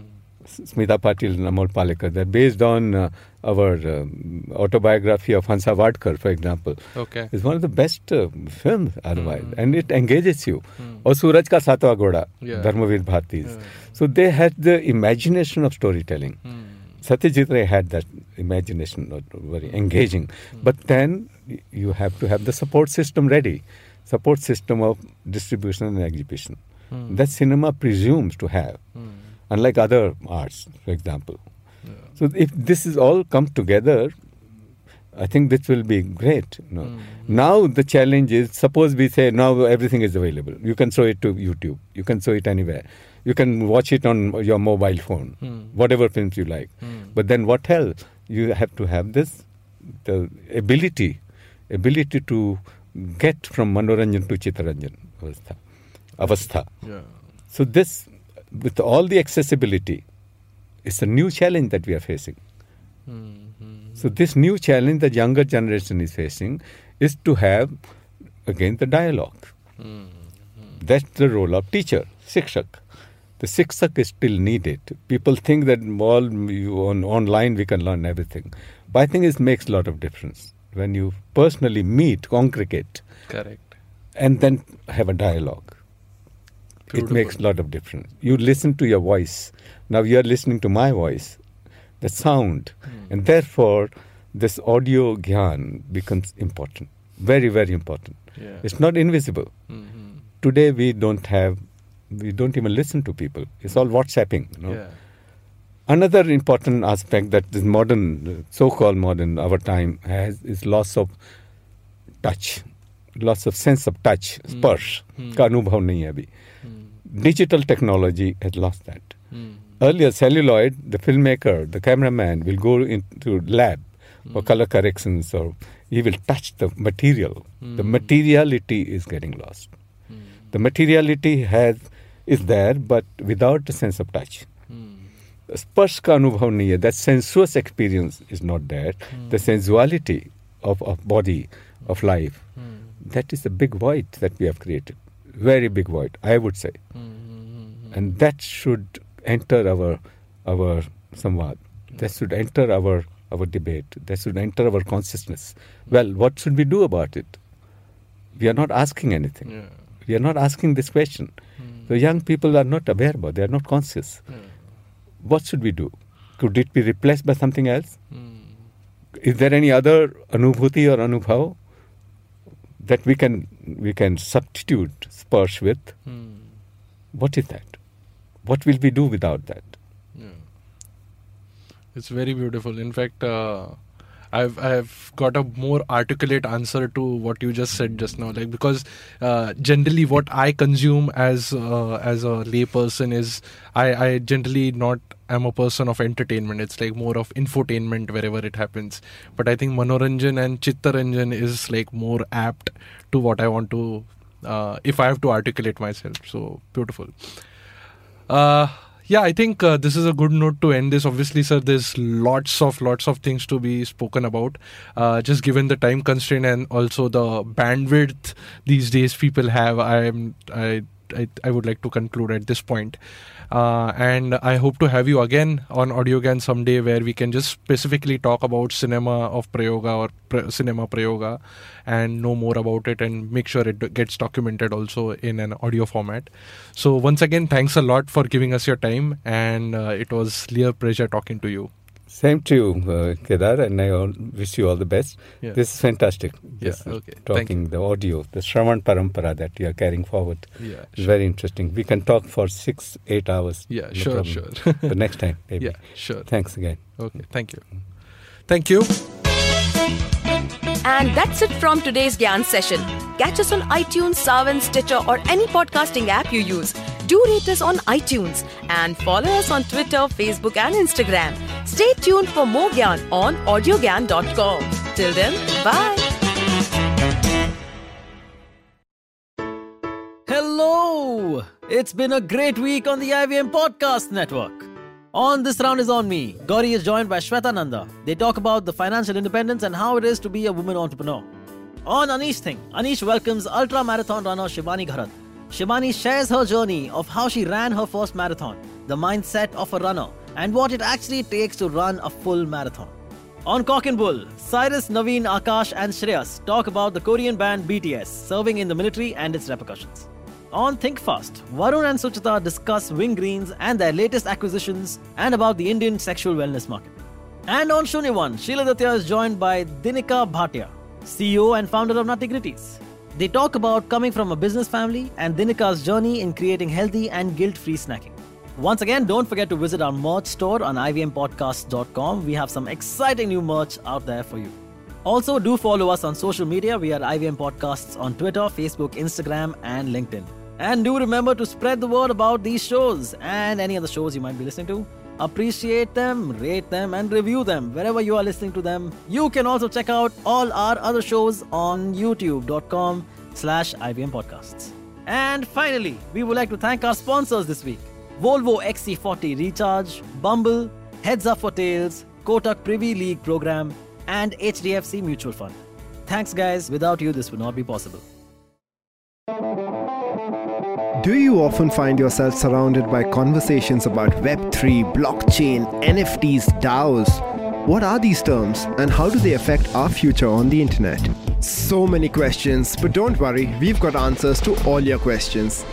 Smita Patil and Amol Palekar. They're based on uh, our um, autobiography of Hansa Wadkar, for example. Okay. It's one of the best uh, films otherwise, and it engages you. Or Suraj Ka Satwa Goda, Yeah. Dharmavir Bharti's. So they had the imagination of storytelling. Hmm. Satyajit Ray had that imagination, not very engaging. But then you have to have the support system ready, support system of distribution and exhibition. That cinema presumes to have, unlike other arts, for example. So if this is all come together, I think this will be great. You know. Mm-hmm. Now the challenge is suppose we say now everything is available. You can show it to YouTube. You can show it anywhere. You can watch it on your mobile phone, hmm. whatever films you like. Hmm. But then what else? You have to have this the ability, ability to get from Manoranjan to Chittaranjan avastha. avastha. Yeah. So this, with all the accessibility, it's a new challenge that we are facing. Hmm. So this new challenge that younger generation is facing is to have again the dialogue. That's the role of teacher, shikshak. The shikshak is still needed. People think that all you on online we can learn everything, but I think it makes a lot of difference when you personally meet, congregate, Correct. and then have a dialogue. It Beautiful. makes a lot of difference. You listen to your voice. Now you are listening to my voice. the sound, and therefore this audio gyan becomes important, very very important. Yeah. It's not invisible. Mhm. Today we don't have, we don't even listen to people. It's all WhatsApping. You know? Yeah. Another important aspect that this modern, so-called modern, our time has is loss of touch, loss of sense of touch, स्पर्श का अनुभव नहीं है अभी. Digital technology has lost that. Earlier, celluloid, the filmmaker, the cameraman will go into lab for color corrections, or he will touch the material. The materiality is getting lost. The materiality has is there, but without the sense of touch. स्पर्श का अनुभव नहीं है that sensuous experience is not there the sensuality of of body of life that is a big void that we have created very big void i would say. Hmm, hmm, hmm, and that should enter our our samvad. That should enter our our debate. That should enter our consciousness. Well what should we do about it? We are not asking anything. Yeah. we are not asking this question. The young people are not aware about they are not conscious. What should we do? Could it be replaced by something else? Is there any other anubhuti or anubhav that we can we can substitute sparsh with? What is that? What will we do without that? It's very beautiful. In fact, uh, I've I've got a more articulate answer to what you just said just now. Like because uh, generally what I consume as uh, as a layperson is I I generally not am a person of entertainment. It's like more of infotainment wherever it happens. But I think Manoranjan and Chittaranjan is like more apt to what I want to uh, if I have to articulate myself. So beautiful. Uh, yeah, I think uh, this is a good note to end this. Obviously, sir, there's lots of lots of things to be spoken about. Uh, just given the time constraint and also the bandwidth these days people have, I'm I I, I would like to conclude at this point. Uh, and I hope to have you again on Audio Gyan someday where we can just specifically talk about cinema of Prayoga or pre- cinema Prayoga and know more about it and make sure it gets documented also in an audio format. So, once again, thanks a lot for giving us your time, and uh, it was real pleasure talking to you. Same to you uh, kedar and i all wish you all the best Yeah. this is fantastic Yeah, This, uh, okay. Thank talking the audio the shravan parampara that you are carrying forward Yeah, is very interesting we can talk for six eight hours Yeah, no sure, problem. sure. but next time maybe Yeah, sure. thanks again Okay, thank you. Thank you. And that's it from today's Gyan session. Catch us on iTunes, Saavn, Stitcher, or any podcasting app you use. Do rate us on iTunes and follow us on Twitter, Facebook, and Instagram. Stay tuned for more Gyan on audiogyan.com. Till then, bye. Hello! It's been a great week on the IVM Podcast Network. On This Round is on Me, Gauri is joined by Shweta Nanda. They talk about the financial independence and how it is to be a woman entrepreneur. On Anish Thing, Anish welcomes ultra marathon runner Shivani Gharat. Shivani shares her journey of how she ran her first marathon, the mindset of a runner, and what it actually takes to run a full marathon. On Cock and Bull, Cyrus, Naveen, Akash, and Shreyas talk about the Korean band BTS serving in the military and its repercussions. On Think Fast, Varun and Suchita discuss Wingreens and their latest acquisitions and about the Indian sexual wellness market. And on Shunyawan, Sheila Datya is joined by Dinika Bhatia, CEO and founder of Nuttigritties. They talk about coming from a business family and Dinika's journey in creating healthy and guilt-free snacking. Once again, don't forget to visit our merch store on ivmpodcast.com. We have some exciting new merch out there for you. Also, do follow us on social media. We are IVM Podcasts on Twitter, Facebook, Instagram, and LinkedIn. And do remember to spread the word about these shows and any other shows you might be listening to. Appreciate them, rate them, and review them wherever you are listening to them. You can also check out all our other shows on youtube.com slash IVM Podcasts. And finally, we would like to thank our sponsors this week. Volvo XC40 Recharge, Bumble, Heads Up for Tails, Kotak Privy League Program, and HDFC Mutual Fund. Thanks, guys. Without you, this would not be possible. Do you often find yourself surrounded by conversations about Web3, blockchain, NFTs, DAOs? What are these terms and how do they affect our future on the internet? So many questions, but don't worry, we've got answers to all your questions.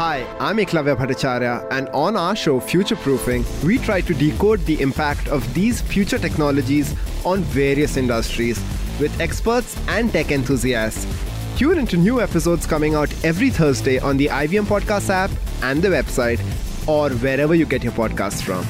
Hi, I'm Eklavya Bhattacharya, and on our show Future Proofing, we try to decode the impact of these future technologies on various industries with experts and tech enthusiasts. Tune into new episodes coming out every Thursday on the IVM Podcast app and the website, or wherever you get your podcasts from.